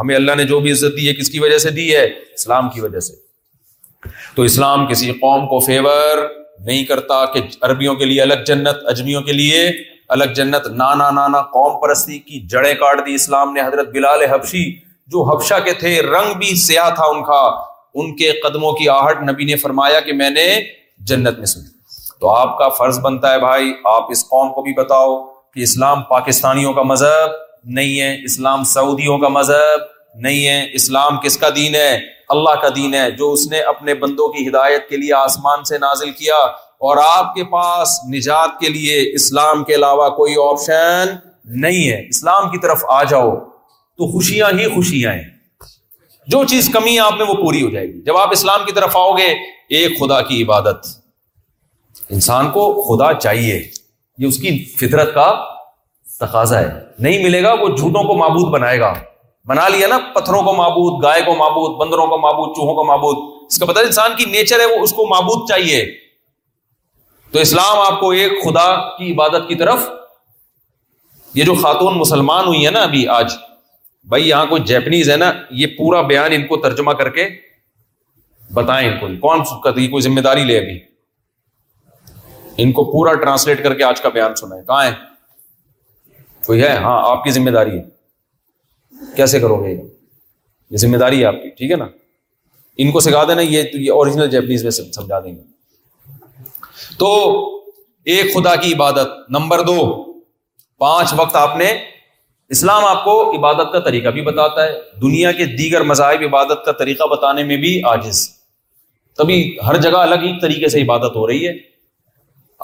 ہمیں اللہ نے جو بھی عزت دی ہے کس کی وجہ سے دی ہے اسلام کی وجہ سے تو اسلام کسی قوم کو فیور نہیں کرتا کہ عربیوں کے لیے الگ جنت اجمیوں کے لیے الگ جنت نانا نانا قوم پرستی کی جڑیں کاٹ دی اسلام نے حضرت بلال حبشی جو حبشہ کے تھے رنگ بھی سیاہ تھا ان کا ان کے قدموں کی آہٹ نبی نے فرمایا کہ میں نے جنت میں سنی تو آپ کا فرض بنتا ہے بھائی آپ اس قوم کو بھی بتاؤ کہ اسلام پاکستانیوں کا مذہب نہیں ہے اسلام سعودیوں کا مذہب نہیں ہے اسلام کس کا دین ہے اللہ کا دین ہے جو اس نے اپنے بندوں کی ہدایت کے لیے آسمان سے نازل کیا اور آپ کے پاس نجات کے لیے اسلام کے علاوہ کوئی آپشن نہیں ہے اسلام کی طرف آ جاؤ تو خوشیاں ہی خوشیاں ہیں جو چیز کمی ہے آپ میں وہ پوری ہو جائے گی جب آپ اسلام کی طرف آؤ گے ایک خدا کی عبادت انسان کو خدا چاہیے یہ اس کی فطرت کا تقاضا ہے نہیں ملے گا وہ جھوٹوں کو معبود بنائے گا بنا لیا نا پتھروں کو معبود گائے کو معبود بندروں کو معبود چوہوں کو معبود اس کا پتہ مطلب انسان کی نیچر ہے وہ اس کو معبود چاہیے تو اسلام آپ کو ایک خدا کی عبادت کی طرف یہ جو خاتون مسلمان ہوئی ہے نا ابھی آج بھائی یہاں کوئی جیپنیز ہے نا یہ پورا بیان ان کو ترجمہ کر کے بتائیں ان کو کون کرتی کوئی ذمہ داری لے ابھی ان کو پورا ٹرانسلیٹ کر کے آج کا بیان سنا ہے کہاں ہے ہے کوئی ہاں آپ کی ذمہ داری ہے کیسے کرو گے یہ ذمہ داری ہے آپ کی ٹھیک ہے نا ان کو سکھا دینا یہ اوریجنل جیپنیز میں سمجھا دیں گے تو ایک خدا کی عبادت نمبر دو پانچ وقت آپ نے اسلام آپ کو عبادت کا طریقہ بھی بتاتا ہے دنیا کے دیگر مذاہب عبادت کا طریقہ بتانے میں بھی آجز تبھی ہر جگہ الگ ہی طریقے سے عبادت ہو رہی ہے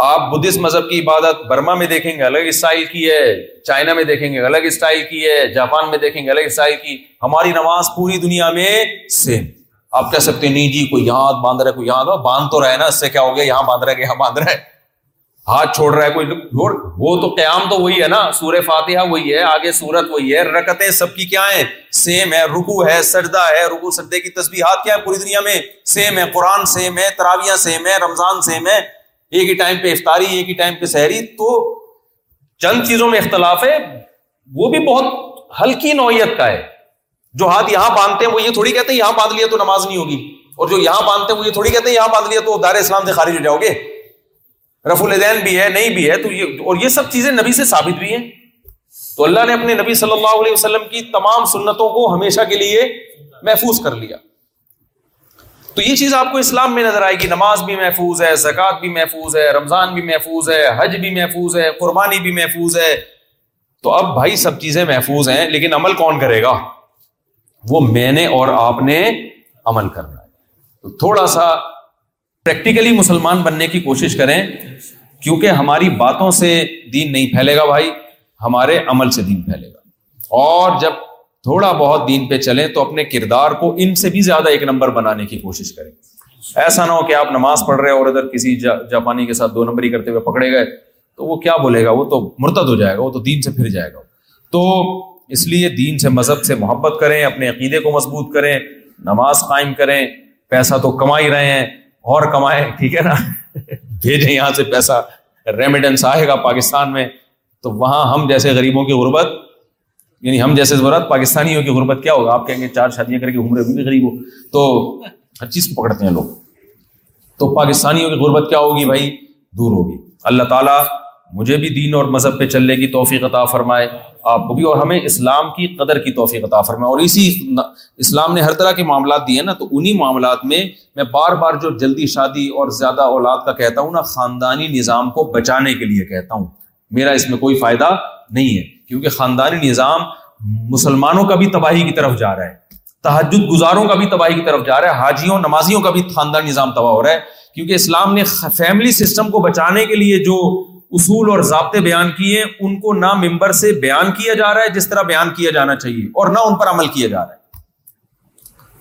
آپ بدھسٹ مذہب کی عبادت برما میں دیکھیں گے الگ اسٹائل کی ہے چائنا میں دیکھیں گے الگ اسٹائل کی ہے جاپان میں دیکھیں گے الگ اسٹائل کی ہماری نماز پوری دنیا میں سیم آپ کہہ سکتے ہیں نہیں جی کوئی یہاں باندھ رہا ہے کوئی یہاں باندھ تو رہے نا اس سے کیا ہو گیا یہاں باندھ رہے باندھ رہا ہے ہاتھ چھوڑ رہا ہے کوئی وہ تو قیام تو وہی ہے نا سور فاتحہ وہی وہی ہے ہے آگے سورت رکتیں سب کی کیا سیم ہے رکو ہے سردا ہے رکو سردے کی تسبیحات ہاتھ کیا ہے پوری دنیا میں سیم ہے قرآن سیم ہے تراویہ سیم ہے رمضان سیم ہے ایک ہی ٹائم پہ افطاری ایک ہی ٹائم پہ سحری تو چند چیزوں میں اختلاف ہے وہ بھی بہت ہلکی نوعیت کا ہے جو ہاتھ یہاں باندھتے ہیں وہ یہ تھوڑی کہتے ہیں یہاں باندھ لیا تو نماز نہیں ہوگی اور جو یہاں باندھتے ہیں وہ یہ تھوڑی کہتے ہیں یہاں باندھ لیا تو دار اسلام سے خارج ہو جاؤ گے رف الدین بھی ہے نہیں بھی ہے تو یہ اور یہ سب چیزیں نبی سے ثابت بھی ہیں تو اللہ نے اپنے نبی صلی اللہ علیہ وسلم کی تمام سنتوں کو ہمیشہ کے لیے محفوظ کر لیا تو یہ چیز آپ کو اسلام میں نظر آئے گی نماز بھی محفوظ ہے زکوٰۃ بھی محفوظ ہے رمضان بھی محفوظ ہے حج بھی محفوظ ہے قربانی بھی محفوظ ہے تو اب بھائی سب چیزیں محفوظ ہیں لیکن عمل کون کرے گا وہ میں نے اور آپ نے عمل کرنا ہے تو تھوڑا سا پریکٹیکلی مسلمان بننے کی کوشش کریں کیونکہ ہماری باتوں سے دین نہیں پھیلے گا بھائی ہمارے عمل سے دین پھیلے گا اور جب تھوڑا بہت دین پہ چلیں تو اپنے کردار کو ان سے بھی زیادہ ایک نمبر بنانے کی کوشش کریں ایسا نہ ہو کہ آپ نماز پڑھ رہے اور ادھر کسی جاپانی کے ساتھ دو نمبر ہی کرتے ہوئے پکڑے گئے تو وہ کیا بولے گا وہ تو مرتد ہو جائے گا وہ تو دین سے پھر جائے گا تو اس لیے دین سے مذہب سے محبت کریں اپنے عقیدے کو مضبوط کریں نماز قائم کریں پیسہ تو کما ہی رہے ہیں اور کمائیں ٹھیک ہے نا بھیجیں یہاں سے پیسہ ریمیڈنس آئے گا پاکستان میں تو وہاں ہم جیسے غریبوں کی غربت یعنی ہم جیسے ضرورت پاکستانیوں کی غربت کیا ہوگا آپ کہیں گے چار شادیاں کر کے گے بھی غریب ہو تو ہر چیز پکڑتے ہیں لوگ تو پاکستانیوں کی غربت کیا ہوگی بھائی دور ہوگی اللہ تعالیٰ مجھے بھی دین اور مذہب پہ چلنے کی توفیق عطا فرمائے آپ کو بھی اور ہمیں اسلام کی قدر کی توفیق عطا فرمائے اور اسی اسلام نے ہر طرح کے معاملات دیے نا تو انہی معاملات میں میں بار بار جو جلدی شادی اور زیادہ اولاد کا کہتا ہوں نا خاندانی نظام کو بچانے کے لیے کہتا ہوں میرا اس میں کوئی فائدہ نہیں ہے کیونکہ خاندانی نظام مسلمانوں کا بھی تباہی کی طرف جا رہا ہے تحجد گزاروں کا بھی تباہی کی طرف جا رہا ہے حاجیوں نمازیوں کا بھی خاندانی نظام تباہ ہو رہا ہے کیونکہ اسلام نے فیملی سسٹم کو بچانے کے لیے جو اصول اور ضابطے بیان کیے ان کو نہ ممبر سے بیان کیا جا رہا ہے جس طرح بیان کیا جانا چاہیے اور نہ ان پر عمل کیا جا رہا ہے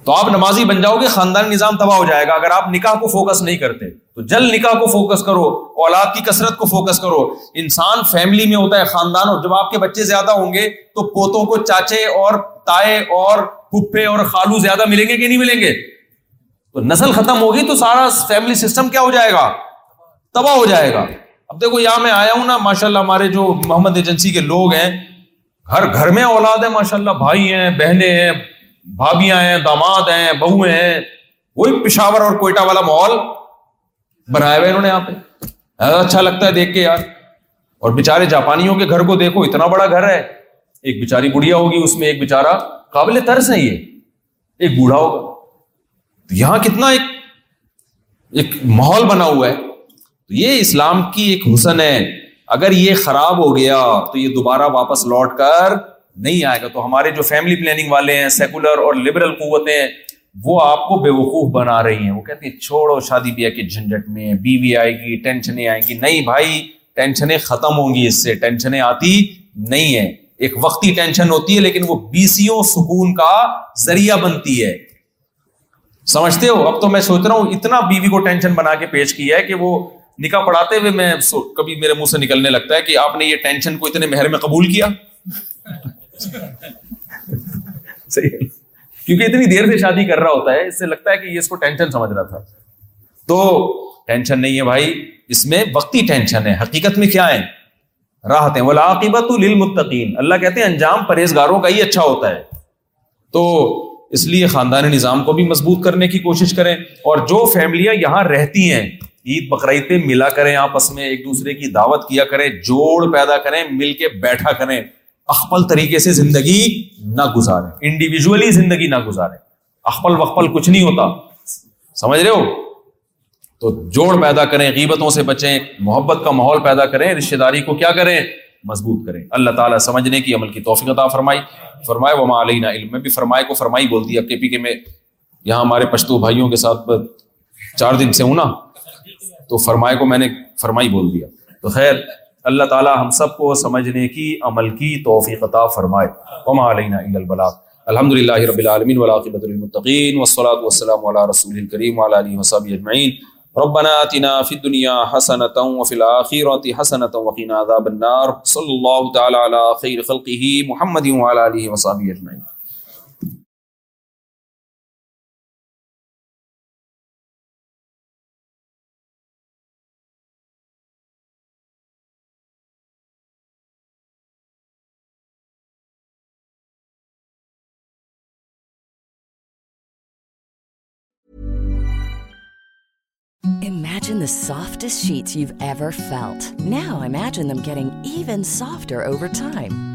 تو آپ نمازی بن جاؤ گے خاندان کو فوکس فوکس نہیں کرتے تو جل نکاح کو کرو اولاد کی کثرت کو فوکس کرو انسان فیملی میں ہوتا ہے خاندان اور جب آپ کے بچے زیادہ ہوں گے تو پوتوں کو چاچے اور تائے اور پھپھے اور خالو زیادہ ملیں گے کہ نہیں ملیں گے تو نسل ختم ہوگی تو سارا فیملی سسٹم کیا ہو جائے گا تباہ ہو جائے گا اب دیکھو یہاں میں آیا ہوں نا ماشاء اللہ ہمارے جو محمد ایجنسی کے لوگ ہیں ہر گھر میں اولاد ہے ماشاء اللہ بھائی ہیں بہنیں ہیں بھابیاں ہیں داماد ہیں بہویں ہیں وہی پشاور اور کوئٹہ والا ماحول بنایا ہوا انہوں نے یہاں پہ اچھا لگتا ہے دیکھ کے یار اور بےچارے جاپانیوں کے گھر کو دیکھو اتنا بڑا گھر ہے ایک بےچاری گڑیا ہوگی اس میں ایک بےچارا قابل ترس ہے یہ ایک بوڑھا ہوگا یہاں کتنا ایک ایک ماحول بنا ہوا ہے تو یہ اسلام کی ایک حسن ہے اگر یہ خراب ہو گیا تو یہ دوبارہ واپس لوٹ کر نہیں آئے گا تو ہمارے جو فیملی پلاننگ والے ہیں سیکولر اور لبرل قوتیں وہ آپ کو بے وقوف بنا رہی ہیں وہ کہتے ہیں چھوڑو شادی بیاہ کے جھنجٹ میں بیوی آئے گی ٹینشنیں آئیں گی نہیں بھائی ٹینشنیں ختم ہوں گی اس سے ٹینشنیں آتی نہیں ہے ایک وقتی ٹینشن ہوتی ہے لیکن وہ بیسیوں سکون کا ذریعہ بنتی ہے سمجھتے ہو اب تو میں سوچ رہا ہوں اتنا بیوی کو ٹینشن بنا کے پیش کیا ہے کہ وہ نکاح پڑھاتے ہوئے میں کبھی میرے منہ سے نکلنے لگتا ہے کہ آپ نے یہ ٹینشن کو اتنے مہر میں قبول کیا کیونکہ اتنی دیر سے شادی کر رہا ہوتا ہے اس سے لگتا ہے کہ یہ اس اس کو ٹینشن ٹینشن سمجھ رہا تھا تو نہیں ہے بھائی میں وقتی ٹینشن ہے حقیقت میں کیا ہے للمتقین اللہ کہتے ہیں انجام پرہیزگاروں کا ہی اچھا ہوتا ہے تو اس لیے خاندانی نظام کو بھی مضبوط کرنے کی کوشش کریں اور جو فیملیاں یہاں رہتی ہیں عید بقرعید پہ ملا کریں آپس میں ایک دوسرے کی دعوت کیا کریں جوڑ پیدا کریں مل کے بیٹھا کریں اخبل طریقے سے زندگی نہ گزاریں انڈیویجولی زندگی نہ گزاریں اخبل وقبل کچھ نہیں ہوتا سمجھ رہے ہو تو جوڑ پیدا کریں غیبتوں سے بچیں محبت کا ماحول پیدا کریں رشتے داری کو کیا کریں مضبوط کریں اللہ تعالیٰ سمجھنے کی عمل کی توفیق عطا فرمائی فرمائے وما علینا علم میں بھی فرمائے کو فرمائی بولتی ہے اب کے پی کے میں یہاں ہمارے پشتو بھائیوں کے ساتھ چار دن سے ہوں نا تو فرمائے کو میں نے فرمائی بول دیا تو خیر اللہ تعالی ہم سب کو سمجھنے کی عمل کی توفیق عطا فرمائے وما علینا الا البلاغ الحمد للہ رب العالمین والعاقبۃ للمتقین والصلاۃ والسلام علی رسول الکریم وعلی آلہ وصحبہ اجمعین ربنا آتنا فی الدنیا حسنۃ وفی الآخرۃ حسنۃ وقنا عذاب النار صلی اللہ تعالی علی خیر خلقہ محمد وعلی آلہ وصحبہ اجمعین soft no time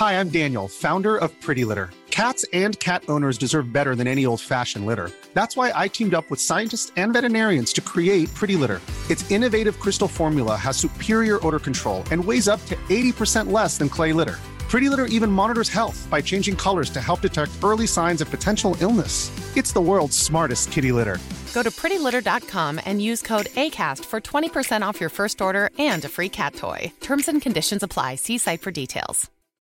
Hi I'm Daniel founder of pretty litter cats and cat owners deserve better than a old fashion litter that's why I teamed up with scientists and veterinarians to create pretty litter it's innovative crystal formula has superior odour control and weighs up to eighty percent less than clay litter free litter even monitors health by changing colours to help detect early signs of potential illness it's the world smartest kitty litter go to free litter dot com and use code a cost for twenty percent of your first order and free cat toy terms and conditions apply see site for details